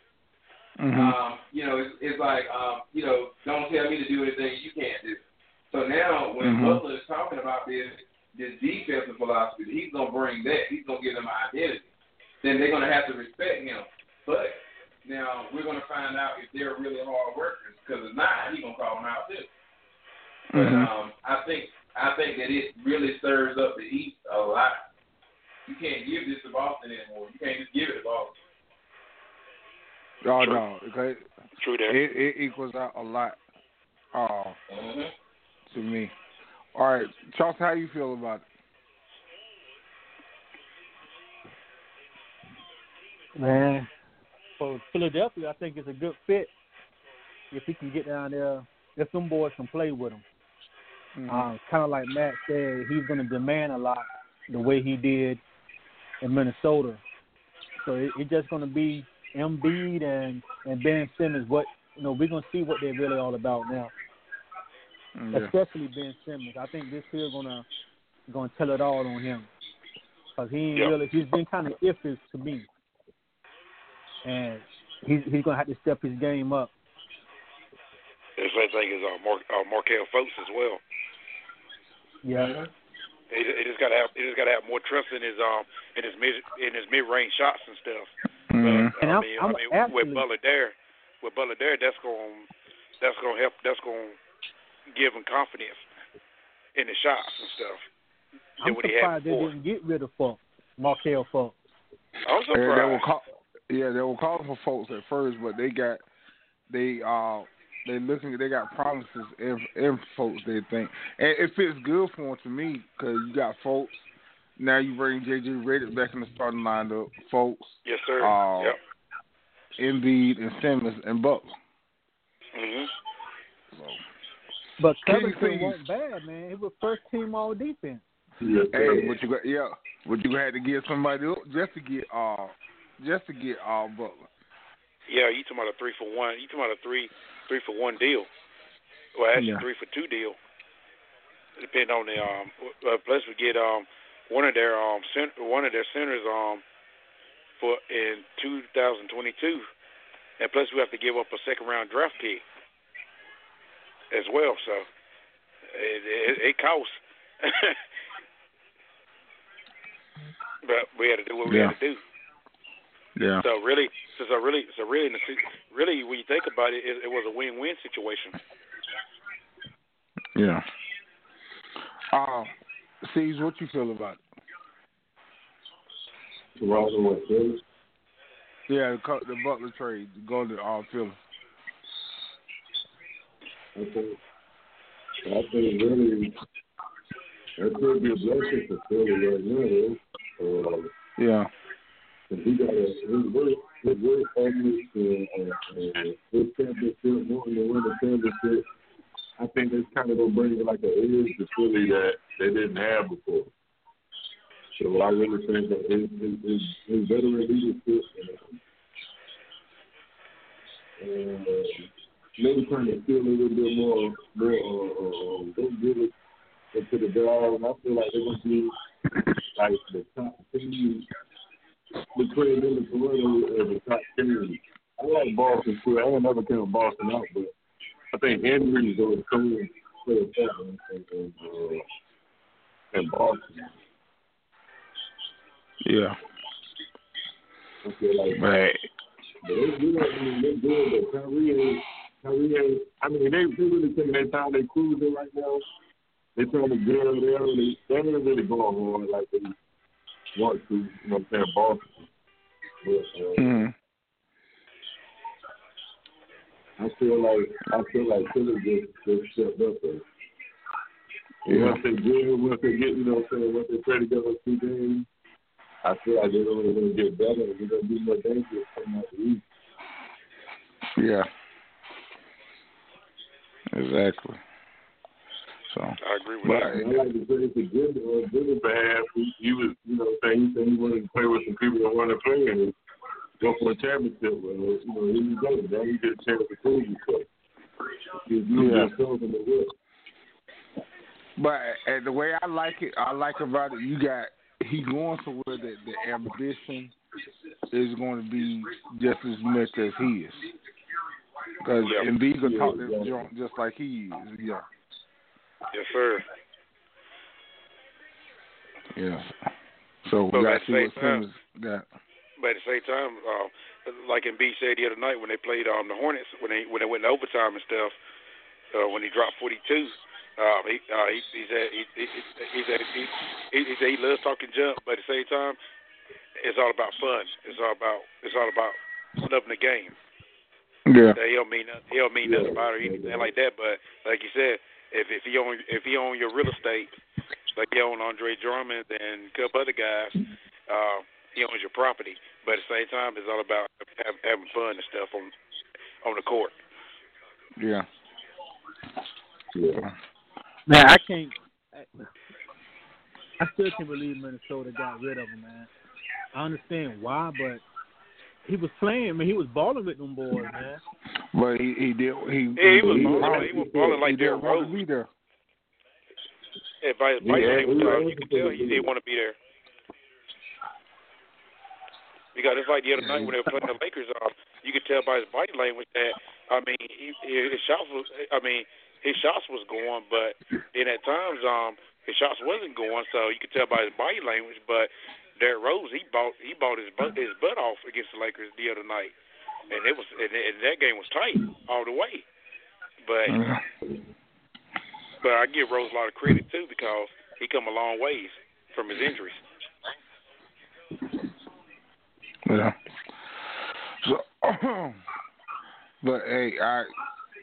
Mm-hmm.
Um, you know, it's, it's like, um, you know, don't tell me to do anything you can't do. So now when
Mhm.
Butler is talking about this this defensive philosophy, he's gonna bring that. He's gonna give them an identity. Then they're gonna have to respect him. But now we're gonna find out if they're really hard workers. Because if not, he's gonna call them out too. But
Mhm.
um, I think I think that it really stirs up the East a lot. You can't give this to Boston anymore. You can't just give it to Boston.
Oh
True.
no, okay.
True that.
It, it equals out a lot. Uh,
Mm-hmm.
to me. All right, Charles, how you feel about it?
Man, for Philadelphia, I think it's a good fit if he can get down there. If them boys can play with him,
Mhm.
um, kind of like Matt said, he's going to demand a lot the way he did in Minnesota. So it, it's just going to be Embiid and and Ben Simmons. What you know, we're going to see what they're really all about now.
yeah.
Especially Ben Simmons. I think this here gonna gonna tell it all on him because he ain't
Yeah.
really he's been kind of iffy to me, and he's he's gonna have to step his game up.
The same thing as uh, Mark, uh, Markelle Fultz as well.
Yeah,
He, he just got to have he just got to have more trust in his um in his mid in his mid range shots and stuff.
Mhm.
But,
And
I
I'm-
mean,
I'm
I mean,
actually-
with Butler there, with Butler there, that's gonna that's going to help. That's going to give him confidence in the shots and stuff.
I'm
Than what he had
surprised they didn't get rid of Fultz, Markelle Fultz.
I'm
Yeah, they were
surprised.
call, yeah, they were calling for Fultz at first, but they got they uh they looking they got promises in, in Fultz they think, and it fits good for them to me because you got Fultz. Now you bring JJ Redick back in the starting lineup, Fultz,
Yes, sir.
Uh,
yep.
Embiid and Simmons and Butler.
hmm
So,
But
Kenny
Covington wasn't bad, man. He was first team all defense.
Yes,
hey,
sir.
but you got yeah, but you had to get somebody else just to get uh just to get all Butler.
Yeah, you talking about a three for one? You talking about a three three for one deal? Well, actually,
Yeah.
three for two deal. Depending on the um. Uh, plus, we get um one of their um cent- one of their centers um for in 2022, and plus we have to give up a second round draft pick as well. So it it, it costs. but we had to do what we
Yeah.
had to do.
Yeah.
So really, so, so really, so really, in the, si- really, when you think about it, it, it was a win-win situation.
Yeah. Uh, C's, what you feel about it?
Toronto what, Philly?
Yeah, the, the Butler trade, to go to uh, Philly.
I think, I think really, that could be a blessing for Philly right now. Uh,
Yeah.
Cause he got a his work his work ethic and, and, and championship wanting to win the championship. I think that's kind of gonna bring like an edge to Philly that they didn't have before. So I really think that his his, his, veteran leadership and, and uh, maybe trying to feel a little bit more more uh, uh, go get it into the ground. And I feel like they're gonna be like the top team between them and Toronto as the top team. I like Boston too. I ain't never count Boston out, but I think Henry's going to play play a part in, in, in, uh, in Boston.
Yeah.
Feel like
But
they. I mean, they good. But Kyrie. Kyrie. I mean, they they really taking their time. They cruising right now. They trying to gel. They don't really. They ain't really going hard like they want to. You know what I'm saying? Boston. But, uh,
mm,
I feel like I feel like Philly just just stepped up there. And once they get, once they get, you know, what I'm saying, once they play together two games, I feel like they're only to get better. and They're to be more dangerous coming out the East.
yeah. Exactly. So,
I agree with
but
that.
And like to say it's a good or good bad. He, he was, you know, saying he said he wanted to play with some people that want to play and go for a championship. Well, you know, here you go. Now you get a chance to prove yourself. You you
Yeah.
yourself in the whip.
but and the way I like it, I like about it. You got he going somewhere that the ambition is going to be just as much as he is. Because
Yeah.
Embiid can
Yeah,
talk this
yeah.
joint just like he is. Yeah.
Yes, sir.
Yeah. So
But
we got
at
to see
the
what
same time-
Simmons got.
But at the same time, uh, like B said the other night when they played um the Hornets when they when they went to overtime and stuff, uh, when he dropped 42, um, he uh, he, he said he he, he said he, he, he said he loves talking jump, but at the same time, it's all about fun. It's all about it's all about loving the game.
Yeah.
He don't mean nothing, he don't mean nothing about it or anything like that. But like you said, if if he own if he own your real estate, like he own Andre Drummond and a couple other guys, uh, he owns your property. But at the same time, it's all about have, having fun and stuff on on the court.
Yeah.
Yeah.
Man, I can't. I, I still can't believe Minnesota got rid of him, man. I understand why, but he was playing, man. He was balling with them boys, man.
But he he did he
Yeah, he was
he,
balling. He was balling like Derrick Rose.
to be there.
If by his
Yeah,
body
he
language,
was-
uh, you could tell he didn't want to be there. Because it's like the other night when they were playing the Lakers, uh, you could tell by his body language that I mean he, his shots was I mean his shots was going, but then at times um his shots wasn't going, so you could tell by his body language. But Derrick Rose he bought he bought his butt his butt off against the Lakers the other night, and it was and, and that game was tight all the way. But but I give Rose a lot of credit too because he come a long ways from his injuries.
Yeah. So, but hey, I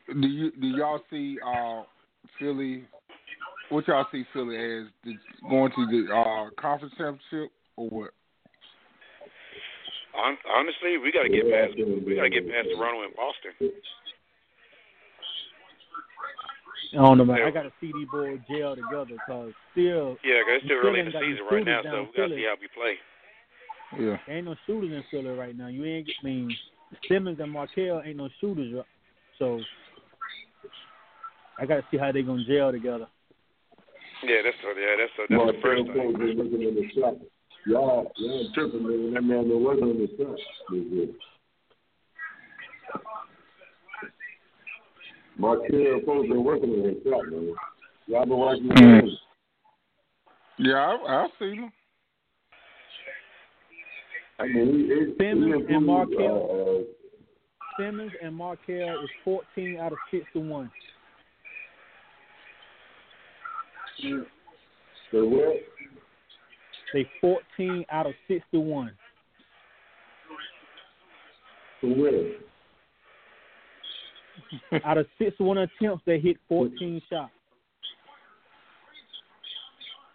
do you do y'all see uh Philly? What y'all see Philly as the, going to the uh conference championship or what?
Honestly, we got to get past we got to get past Toronto and Boston.
I don't know, man. I got to see these boys gel together because still
Yeah, 'cause it's still
Still
early in the season right now, so we got to see how we play.
Yeah.
there ain't no shooters in Philly right now. You ain't. I mean, Simmons and Markelle ain't no shooters, so I got to see how they gonna jail together.
Yeah, that's the, yeah, that's the, that's
Markelle
the first thing.
Fultz been looking in the. Y'all, y'all tripping, man. That man been working on the shot this year. Markelle Fultz been working on his shot, man. Y'all been watching the game.
Yeah, I, I see them.
I mean, he, he,
Simmons and
improved,
Markelle.
Uh, uh,
Simmons and Markelle is 14 out of six to one.
the what?
They 14 out of six to one.
To?
Out of six to one attempts, they hit 14 shots.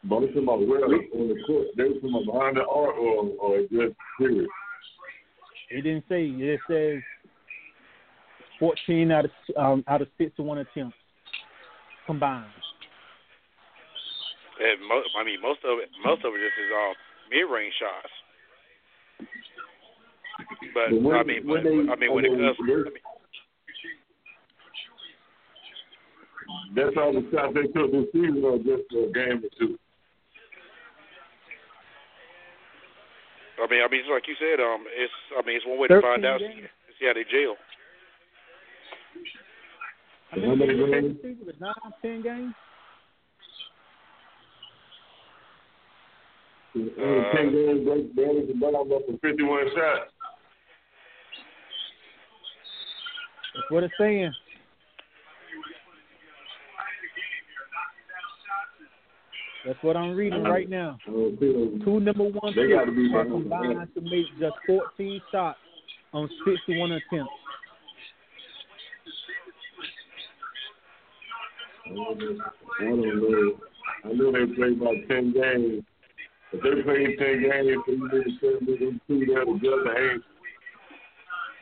But I'm about where on the court. They talking behind the arc or, or just period.
It didn't say. It says 14 out of um, out of six to one attempts combined.
And mo- I mean, most of it, most of it just is all mid-range shots. But
But when-
I mean,
when
but,
they-
I mean, when
I
it comes, I mean,
That's all the shots they took this season or just a game or two.
I mean, I mean, it's like you said, um, it's, I mean, it's one way to
13
find out.
games.
See how they jail.
I
How
mean,
many games?
this nine, ten games.
Uh, In ten games, they only can ball up for fifty one shots.
That's what it's saying. That's what I'm reading right now. Two number one
They gotta be
are combined to make just 14 shots on 61 attempts.
I don't know. I know they play about ten games. If they play ten games, so you need to tell me them two there together ain't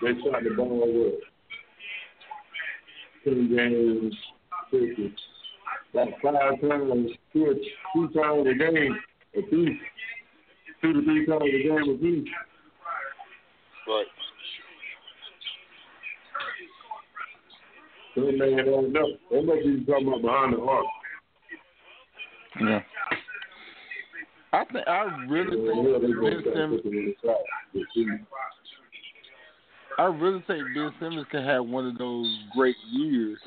they shot the ball what? Ten games, fifty. That's five times, two, or- two times a game, at least. Two to three times a game at least.
Right.
That man don't know. That must be talking about behind the arc.
Yeah. I think I really think
go
Ben Simmons.
to the shot. You see.
I really think Ben Simmons can have one of those great years.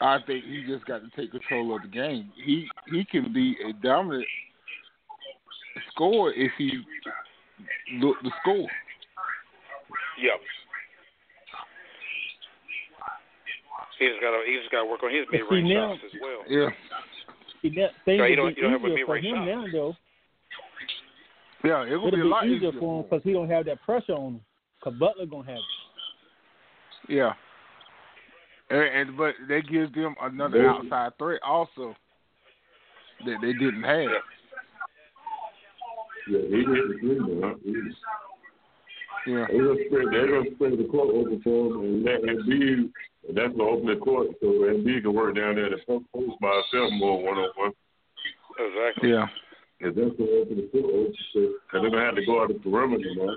I think he just got to take control of the game. He he can be a dominant scorer if he look the score.
Yep. He's got to he's got to work on his mid range shots as well.
Yeah,
See, that things
So you don't- you don't have a mid-range shot.
now, though.
Yeah, it would
It'll
be a lot
easier
easier
for him
him.
because he don't have that pressure on him. Cause Butler gonna have it.
Yeah. And, and but that gives them another
Yeah.
outside threat also that they didn't have.
Yeah, he hit the three,
Yeah.
They're gonna spread. They're gonna spread the court open for him, and let Embiid. And that's gonna open the court, so Embiid can work down there in the post post by himself more one on one.
Exactly.
Yeah.
And that's gonna open the court open, so and they're gonna have to go out the perimeter, man.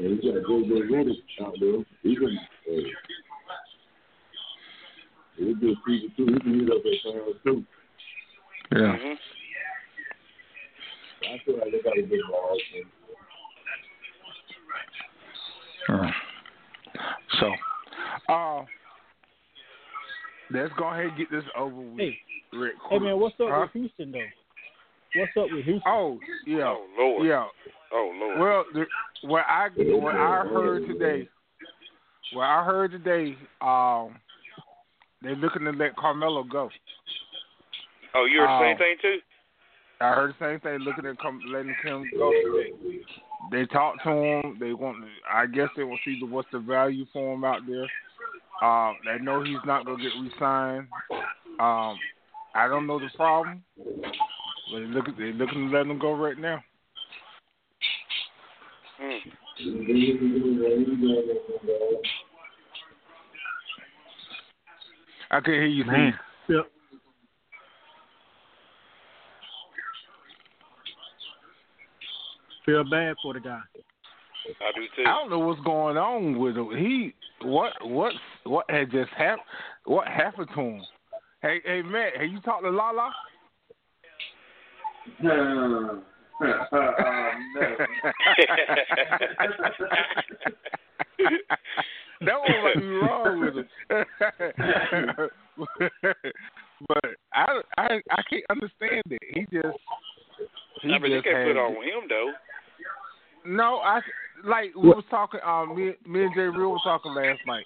And you got JJ Redick out there. He can. Uh, he'll be a season too. He can heat up at times too.
Yeah.
Mhm.
I feel like they got a good ball.
Uh, So, uh, let's go ahead and get this over with.
Hey,
Rick.
hey man, what's up
Huh?
with Houston though? What's up with Houston?
Oh, yeah,
Oh Lord.
yeah.
Oh Lord.
Well, the, what I what I heard today, what I heard today, um, they're looking to let Carmelo go.
oh, you heard the same
uh,
thing too?
I heard the same thing, looking at come, letting him go today. They talked to him. They want. I guess they will see the, what's the value for him out there. Uh, they know he's not gonna get re-signed. Um, I don't know the problem, but they look they looking to let him go right now.
Mm.
I can hear you,
Man. Yep. Feel bad for the guy.
I do too.
I don't know what's going on with him. He what what what had just happened? What happened to him? Hey hey Matt, have you talked to Lala?
um, no.
that one might be wrong with him. but I I I can't understand it. He just he
I mean, you
just
can't put it on him though.
No, I like we was talking. Um, me, me and Jay Real was talking last night.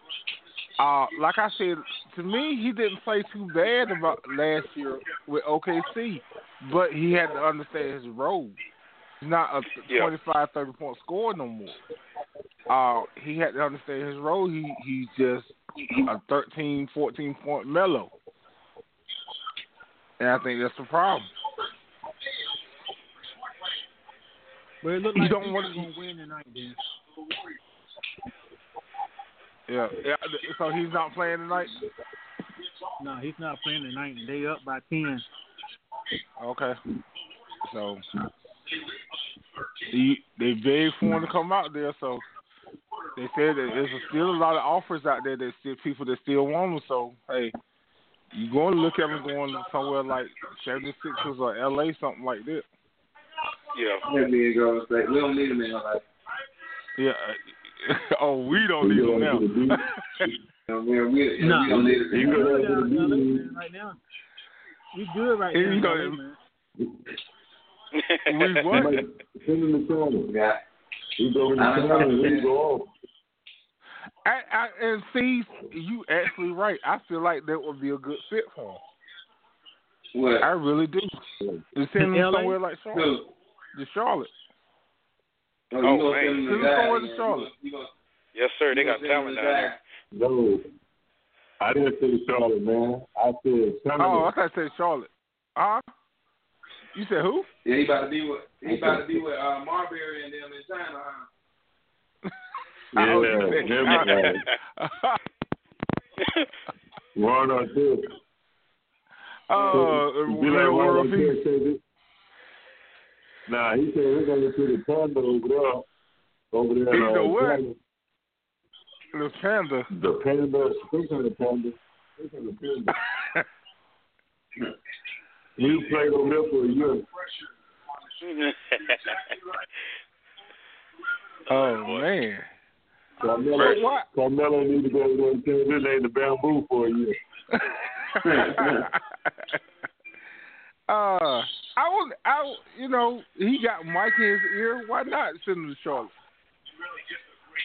Uh, like I said, to me, he didn't play too bad about last year with OKC, but he had to understand his role. He's not a
Yeah.
25, 30 point scorer no more. Uh, he had to understand his role. He he's just a 13, 14 point mellow, and I think that's the problem.
But it looked
You don't want-
gonna win tonight, then.
Yeah, yeah. So he's not playing tonight.
No, he's not playing tonight. They up by ten.
Okay. So they they begged for him to come out there. So they said that there's still a lot of offers out there. There's still people that still want him. So hey, you going to look at him going somewhere like 76ers or LA, something like that.
Yeah.
Let me go State. We don't need him in LA.
Yeah. oh, we don't need him now.
You know, we, we,
Nah.
we don't need him.
He
We
go
good
down to
down
the
in LA,
beach.
right now. We good right
Hey,
now.
you
in
know,
LA, man.
we
He
what?
might send him the corner.
Yeah.
He go in the
I
corner and he
understand.
go off.
I, I, and see, you actually right. I feel like that would be a good fit for him.
What?
I really do. To send him
LA?
somewhere like Charlotte.
Who?
To Charlotte.
Oh, you
Oh,
gonna
man.
send him
Send him
to die,
somewhere to
you
Charlotte.
gonna- you gonna-
yes, sir. They got
gonna send
talent down there.
No. I didn't say Charlotte, man. I said
Oh, I thought you said Charlotte. Huh? You said who?
Yeah, he about to be with he about to be with uh, Marbury and them in China. Huh?
Oh,
Yeah,
you said
them
Charlotte.
guys. Ron Artest.
Oh,
He be like
real
Ron
world peace.
Artest said it. Nah, he said we're going to the panda over there. Over there.
He's
uh,
the what? The panda.
The panda. Some kind of panda. Some kind of panda. He played over there for a year.
Oh man.
Carmelo, Carmelo need to go over there and tell this ain't the bamboo for a year.
uh, I would, I, you know, he got Mike in his ear. Why not send him to Charlotte?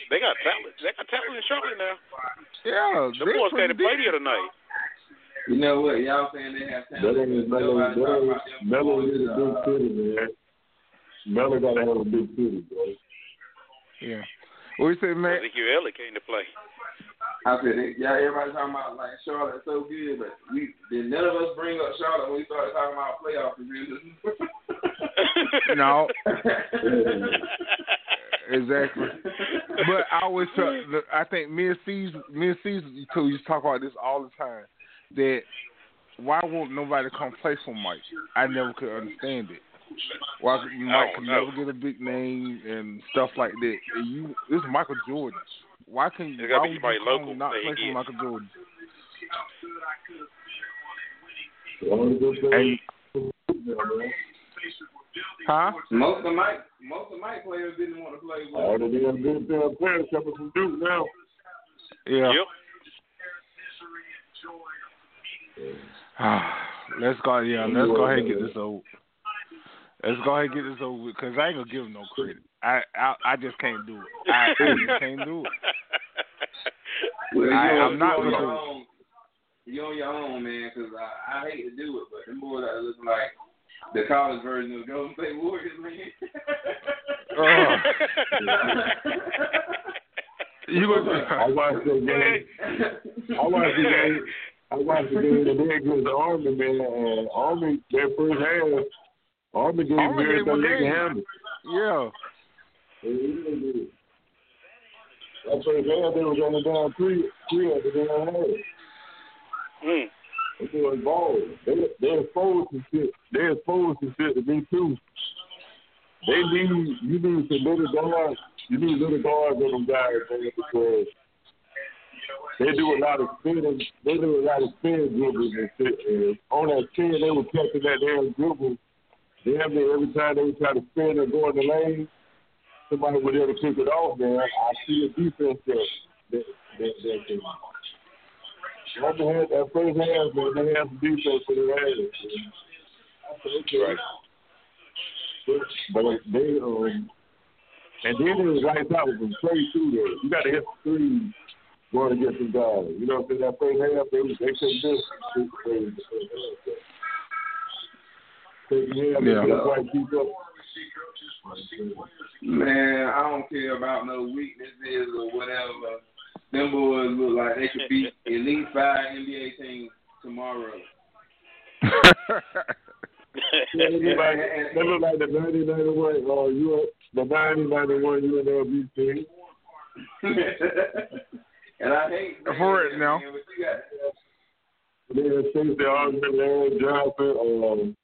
They got talent. They got talent in Charlotte now.
Yeah,
the boys got to play the other night.
You know what? Y'all saying they have talent.
That ain't Melo.
Nobody talking about
That
them
Melo
boys,
is a big city, man. Melo gotta have a big city, bro.
Yeah. What you say, man?
Ezekiel Elliott came to play.
I said, yeah, everybody talking about like Charlotte so good, but we did none of us bring up Charlotte when we started talking about playoff divisions.
No, exactly. But I always, uh, tell, look, I think me and Caesar, me and Caesar, too, used to talk about this all the time. That why won't nobody come play for Mike? I never could understand it. Why Mike could
oh,
never get a big name and stuff like that? And you, this is Michael Jordan. Why can you?
There gotta
Why
be
would
somebody
you come
local
not
that he
play for
get.
Michael Jordan?
The only good thing,
And, huh?
most of the Mike, most of the Mike players didn't want to play with.
all the damn good damn players coming from Duke now.
Yeah.
Yep.
Ah, let's go. Yeah, let's go ahead and get this over. Let's go ahead and get this over because I ain't gonna give him no credit. I I, I just can't do it. I, I just can't do it.
Well,
I-
you're,
I'm not
you're on
gonna
your
do it.
own. You're on your own, man, because I, I hate to do it, but them boys are looking like the college version of Golden State Warriors, man.
Uh, you gonna
I watched the game. I watched the game. I watched the game today against the Army, man. And Army, their first half, Army gave
Army
Mary
gave them a
Leg
game.
handle.
yeah.
They really did. That first half, they was on down three, three at the damn half.
Mm.
They doing balls. They they exposed to shit. They exposed to shit to me too. They need you need some little guards. You need little guards on them guys, man, because they do a lot of spinning. They do a lot of spin dribbles and shit. On that spin, they were catching that damn dribble. Damn near every time they would try to spin or go in the lane, somebody would ever pick it off, man. I see a defense that that that, that can Army had that first half, man, they had some defense for their ass. man. Okay.
Right.
But, but they, um, and then it was lights out from play too. There, you got to hit the three going to get some guys. You know, what I'm saying? that first half, they they couldn't do it. Yeah,
Yeah.
yeah. Quite keep up.
Man, I don't care about no weaknesses or whatever. Them boys look like they could beat at least five NBA teams tomorrow.
Yeah, they look like, they look like the 1991, uh, you, the 1991 UNLV team.
and I hate
For it now.
man, but you got
Then Stacey Larry Johnson, um,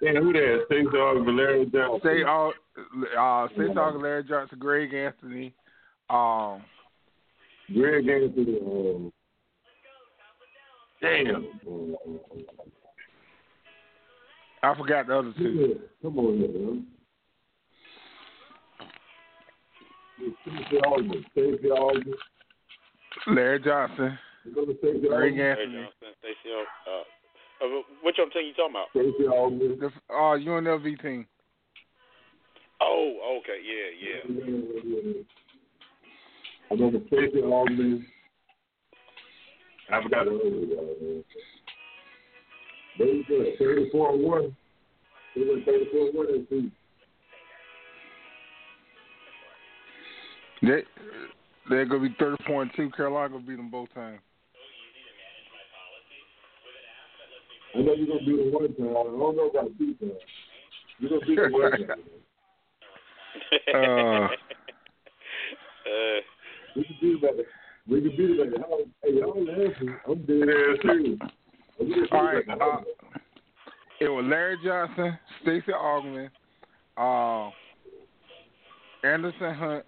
yeah, who that? Stacey Augmon, Larry Johnson.
Say all. Uh, say talking Larry Johnson, Greg Anthony. Um,
Greg Anthony, um, damn.
I forgot the other two.
come on, man. Stacey Augmon, Stacey Augmon.
Larry Johnson,
You know Stacey
Greg
Augmon?
Hey,
Anthony.
Johnson, Stacey, uh, uh, which other team you talking about?
The uh, UNLV team.
Oh, okay, yeah, yeah.
I remember Stacey Augmon. I forgot the. They. 34 and 1. They 34 and 1 in season.
They they're gonna be thirty four and two. Carolina gonna beat them both times.
I know you're going to do it one time. I don't know about two times. You're going to do it one time.
Uh.
uh,
We can do it at the, we can do it at the house. Hey, y'all laughing. I'm dead ass serious. We can do it
All right. Uh, it was Larry Johnson, Stacey Augmon, uh, Anderson Hunt.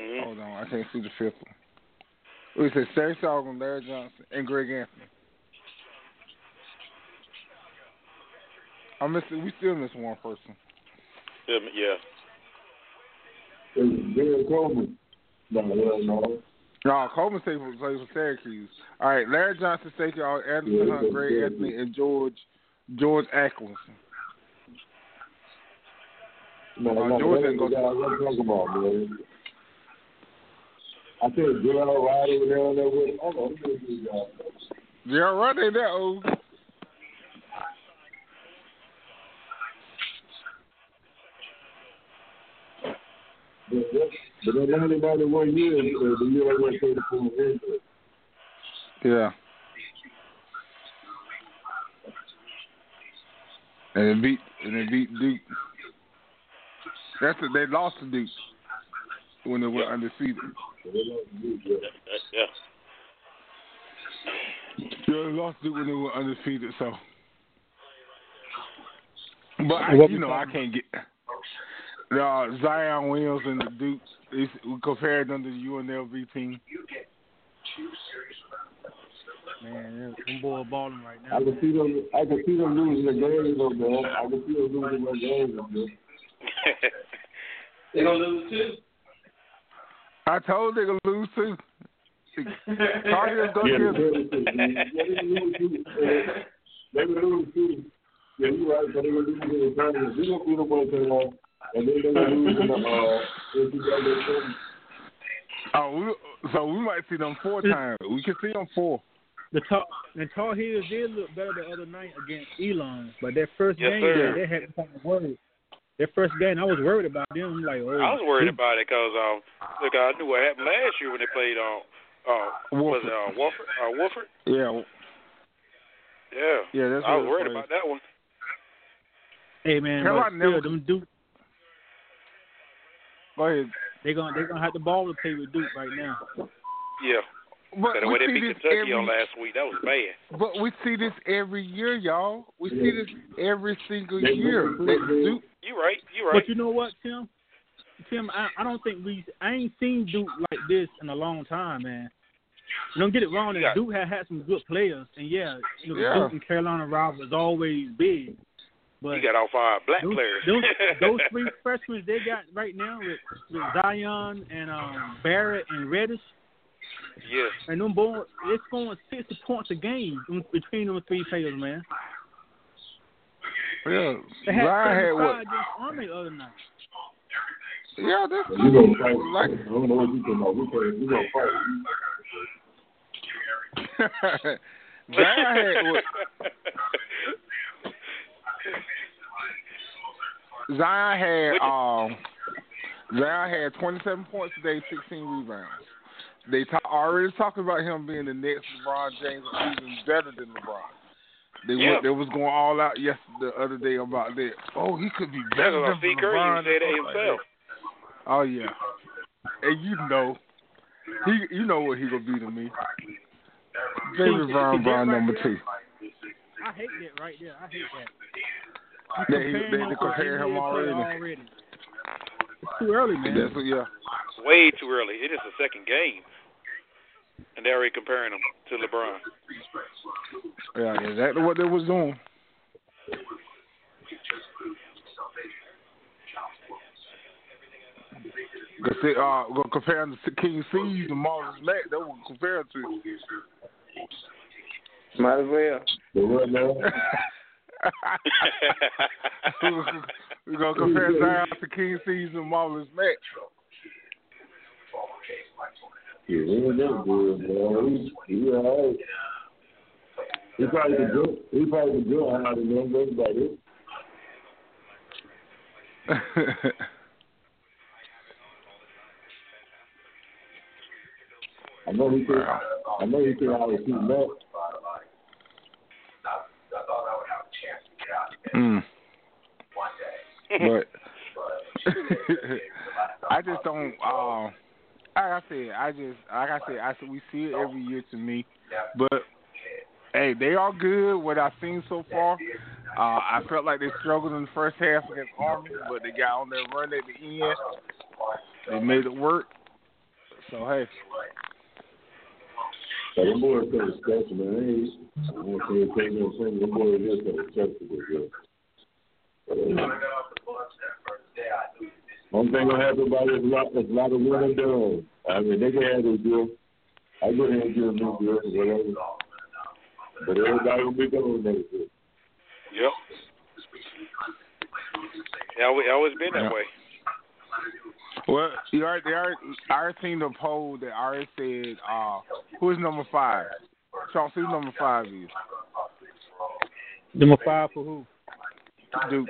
mhm.
Hold on, I can't see the fifth one. We said Stacey Augmon, Larry Johnson, and Greg Anthony. I missed. We still miss one person.
Yeah, yeah.
Bill Coleman. No, no.
No, Coleman played for, played for Syracuse. All right, Larry Johnson, Stacey, Anderson
Yeah,
Hunt, Greg
yeah.
Anthony, and George George Atkinson.
No,
Uh,
no,
George
that
ain't
ain't
go-
guy I'm talking about, man. I think Gerald Ryder was down there with. Hold on, let me see these guys.
Gerald Rudd ain't that old.
But that- but that 1991 year is uh, the year I went to the full injury.
Yeah. And they beat and they beat Duke. That's it. They lost to Duke when they were
Yeah.
undefeated.
So they lost to Duke, yeah.
yeah.
Yeah, they lost to Duke when they were undefeated. So, but I, you know I can't get uh, Zion Williams and the Duke. It's, we compared them to the UNLV team.
Man, them boy balling right now.
I can see them. I can see them losing the games up there. I can see them losing their games up there.
They gonna lose too.
I told they gonna lose too. Tar Heels go
Yeah,
get 'em.
they lose too. Lose too. Yeah, you're right. But they will lose in the tournament. We gonna beat them both in one, and then they gonna the uh,
Oh, we, so we might see them four times. We can see them four.
The tall the Tar Heels did look better the other night against Elon, but their first
Yes,
game,
sir.
they, they had me kind of worried. Their first game, I was worried about them. I'm like, oh,
I was worried about it because um, look, I knew what happened last year when they played um, uh, was it uh, Wofford? Uh, Wofford?
Yeah,
Yeah.
yeah, that's
I
what
was worried
was.
about that one.
Hey man,
Carolina
but still,
never-
them Duke,
Go ahead.
they gonna they're gonna have the ball to play with Duke right now.
Yeah.
But
the
we
way they
see
beat
this
Kentucky
every,
on last week, that was bad.
but we see this every year, y'all. We see this every single year.
lose,
That
man.
Duke,
You right. You right.
But you know what, Tim? Tim, I, I don't think we I ain't seen Duke like this in a long time, man. Don't get it wrong.
Yeah.
Duke had had some good players, and yeah, you know,
Yeah.
Duke and Carolina rival is always big. But
you got all five black
those,
players.
those, those three freshmen they got right now with, with Zion and um, Barrett and Reddish,
yes.
and them boys, it's going sixty points a game in- between them three players, man.
yeah,
They had
Zion had what?
Army the other night.
Yeah, that's
You gonna fight?
like
I don't know what you talking about. We can, we gonna fight.
Zion had what? Zion had um Zion had 27 points today, 16 rebounds. They ta- already talking about him being the next LeBron James, or even better than LeBron. They
Yeah.
went, they was going all out yesterday, the other day about that. Oh, he could be better than
Steve
LeBron.
Curry even said that
like
himself.
Oh yeah, and you know, he you know what he gonna be to me. Baby Brown Brown number two.
I hate that right there. I hate that.
They,
You
they,
comparing
they
him
compare him already.
already. It's too early, man.
That's what, yeah.
Way too early. It is the second game, and they're already comparing him to LeBron.
Yeah, exactly what they was doing. Cause they, uh, go compare him to King C's and Moses Mack. They were compared to.
Might as well.
But right now,
We're gonna compare Zion to King C's and Marvelous Mack.
yeah, he ain't that good, man. He, he all right. He probably the good. He probably the good out of them. That's about it. I know he can. I know he can out of shoot Matt.
Mm. But I just don't. Um, like I said, I just like I said, I said we see it every year to me. But hey, they are good. What I've seen so far, uh, I felt like they struggled in the first half against Army, but they got on their run at the end. They made it work. So hey,
So them boys kind of special, man. They ain't, I won't say it take no sense. Them boys is kind of acceptable, yeah. But, uh, One thing gonna happen about it is a lot, is a lot of winning done. I mean, they can have their deal. I go ahead and give them new deal, whatever. But everybody will be going next year.
Yep. Yeah, always, always been that
Yeah.
way.
Well, you already, they already, I already seen the poll that already said, uh, who is number five? Sean, who number five is?
Number five for who?
Duke.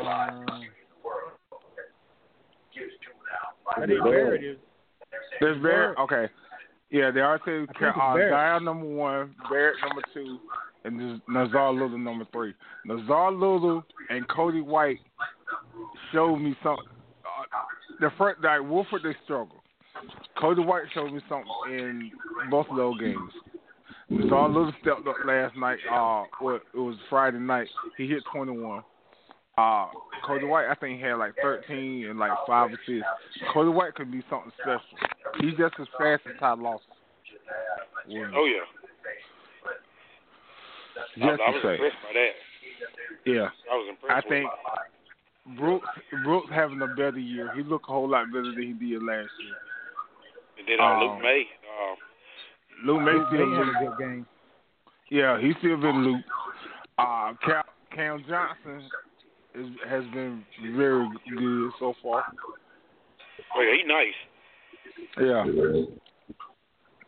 Um, I think Barrett is.
There's Barrett. Okay. Yeah, there are two.
I think
uh, Dial number one, Barrett number two, and there's Nassir Little number three. Nassir Little and Coby White showed me something. Uh, the first, like Wofford, they struggle. Coby White showed me something in both of those games. Nassir Little stepped up last night. Uh, well, it was Friday night. He hit 21. Uh, Coby White, I think he had like 13 and like five assists. Coby White could be something special. He's just as fast as Ty Lawson. Williams.
Oh yeah. I,
Just
I
to
was
say.
impressed by that.
Yeah.
I was impressed.
I think. Brooks Brooks having a better year. He looked a whole lot better than he did last year.
And then uh,
um,
Luke Maye. Uh,
Luke Maye
Luke
still
Maye had a good game.
Yeah, he's still been Luke. Uh, Cam, Cam Johnson is, has been very good so far.
oh yeah, he nice.
Yeah.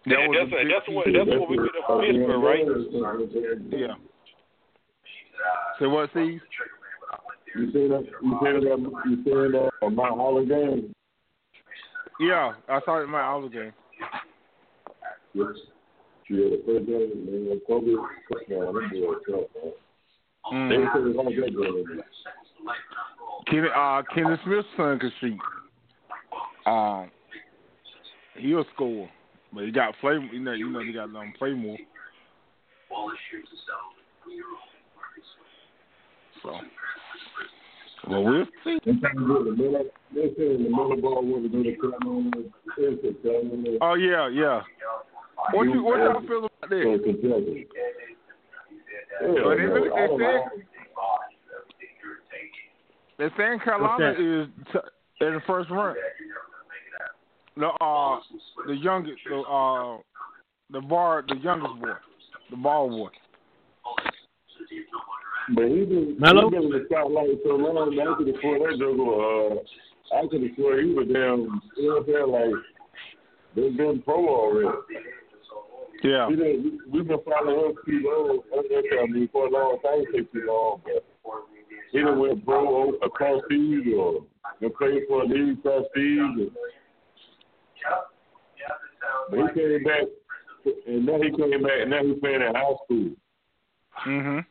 That
And
was
that's
a big
that's what
key.
that's what we did for Pittsburgh, right?
Yeah. So what, Steve?
You see that? You see that? You see that? Mount Holland game?
Yeah, I saw it in my other game.
Yes. Yeah, the first game, man, Kobe, man, them boys tough, man. They
Mm.
said it's all good game.
Kenny, uh, Kenny Smith's son can shoot. Um, he'll score, but he got play. You know, you know, he got um, play more. So, well, we'll see.
They to. They going to a.
Oh yeah, yeah. What you what y'all feel about
So
that?
Yeah,
But they
man,
really- they
don't
said- They're saying Carolina
What's that?
is t- in the first round. The uh, the youngest, the uh, the bar, the youngest boy, the ball boy.
But he been
Melo?
he been in the spotlight so long. man, I could have swore that juggle. Uh, I could have swore he was damn. You know what I'm saying? Like they've been pro already.
Yeah.
We been we've been following him too long. I mean, for a long time, take too long. But he done went pro across seas or they played for a league across seas. And, but he came back, and now he came back, and now he's playing at high school.
Mhm.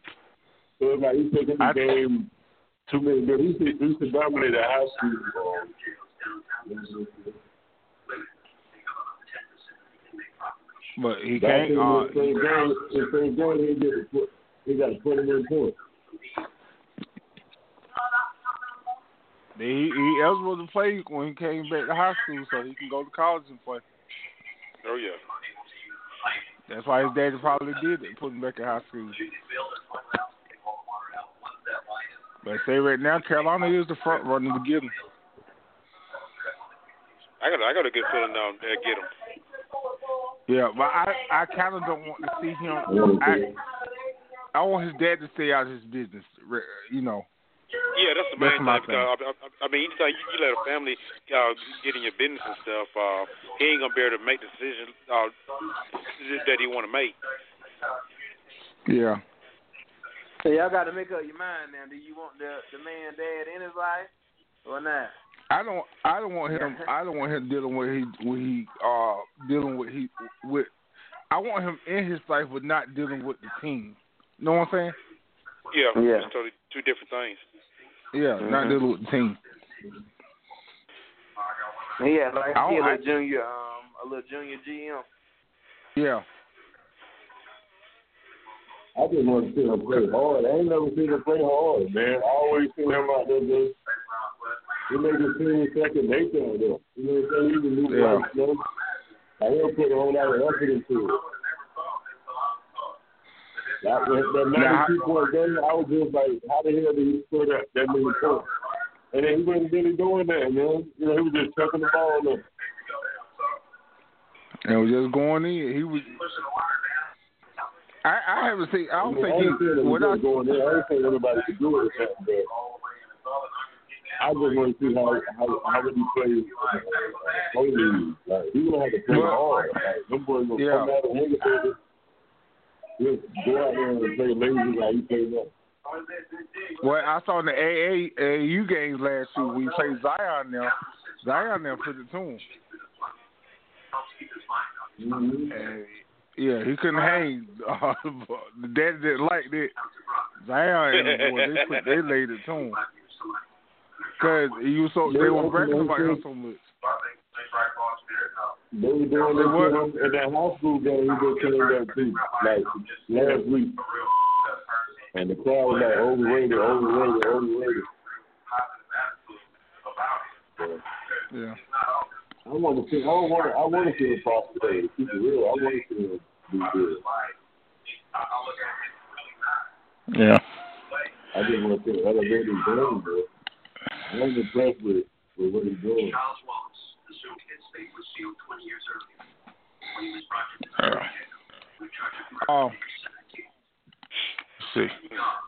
So it's like he taking the
I-
game too many. But he used to, he used to dominate at high school. Um,
But he
Back
can't.
in
Uh,
the same game, the same game, he get he got a twenty one point.
he he eligible to play when he came back to high school, so he can go to college and play.
Oh yeah.
That's why his daddy probably did it, put him back in high school. But say right now, Carolina is the front runner to get him.
I got I got a good feeling down there. Get him.
Yeah, but I I kind of don't want to see him. I I want his dad to stay out of his business. You know.
Yeah, that's the main
my
thing. Because, I, I, I mean, anytime you, you let a family uh, get in your business and stuff, uh, he ain't gonna be able to make the decision uh, that he want to make.
Yeah.
So y'all got to make up your mind now. Do you want the the man dad in his life or not?
I don't. I don't want him. I don't want him dealing with he. With he uh dealing with he with. I want him in his life, but not dealing with the team. You know what I'm saying?
Yeah,
Yeah.
it's totally two different things.
Yeah, not
Mhm.
dealing with the team.
Yeah, like
I
he a little junior, um, a little junior GM.
Yeah.
I just want to see him play hard. I ain't never seen him play hard, man. I always see him out there just he make it seem second nature out there. You know what I'm saying? A new
Yeah.
you know. I he'll put a whole lot of effort into it. That, that, that
Now,
92 point game, I was just like, how the hell did he score that, that many points? And then he wasn't really doing that, man. You know, he was just chucking the ball up.
And was just going in. He was. I I haven't seen. I don't
I mean,
think
I
he. What I,
was going there. I ain't saying anybody could do it, I just want to see how how how would he play holy. Like he gonna have to play hard. Like them boys gonna
yeah.
come out and it just go out there and play lazy like he played now.
what I saw in the AA AAU games last year, we played Zion now. Zion now put it to him.
Mm-hmm.
And yeah, he couldn't hang. Uh, the daddy didn't like that. Zion and the boy, they put they laid it to him. Cause he was so they were bragging about him so much.
They were doing
They
that
were.
to at that high school game. He was killing that too, like last week. And the crowd was like overrated, overrated, overrated.
Yeah.
I want to see. I want. I want to see him prosper. To keep it real. I want to see him be good.
Yeah.
I just want to see him elevate his game, bro. I'm impressed with with what he's doing.
Oh. see.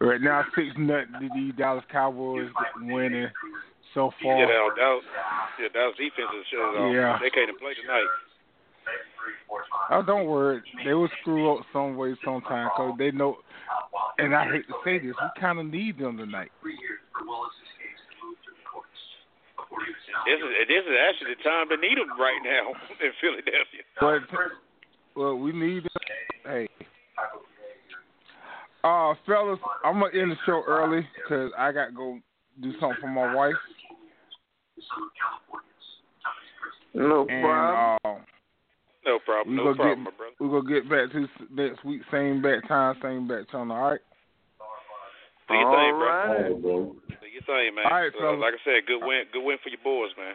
Right now, six nothing the Dallas Cowboys winning so far.
Yeah, that, that, yeah, that was defense is shit. Um,
Yeah.
They can't play tonight.
Oh, don't worry. They will screw up some way sometime because they know. And I hate to say this, we kind of need them tonight.
This is this is actually the time to need them right now in Philadelphia.
But well, we need them. Hey, uh, fellas, I'm gonna end the show early because I got to go do something for my wife.
No
And
problem.
uh,
No problem,
we
no
gonna
problem,
get
my brother.
we gonna get back to next week, same back time, same back channel. All right.
Do your thing,
All
bro.
All
right.
right, bro.
Do your thing, man.
All right,
So,
fellas.
like I said, good win, good win for your boys, man.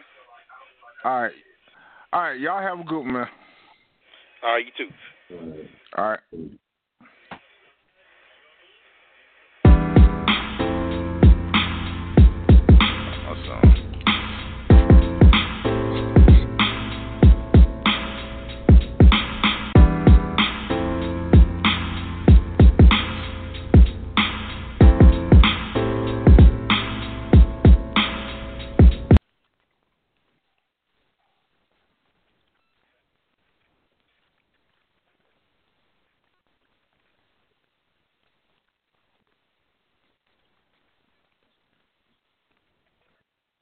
All right. All right. Y'all have a good one, man.
All right, you too.
All right.
All right.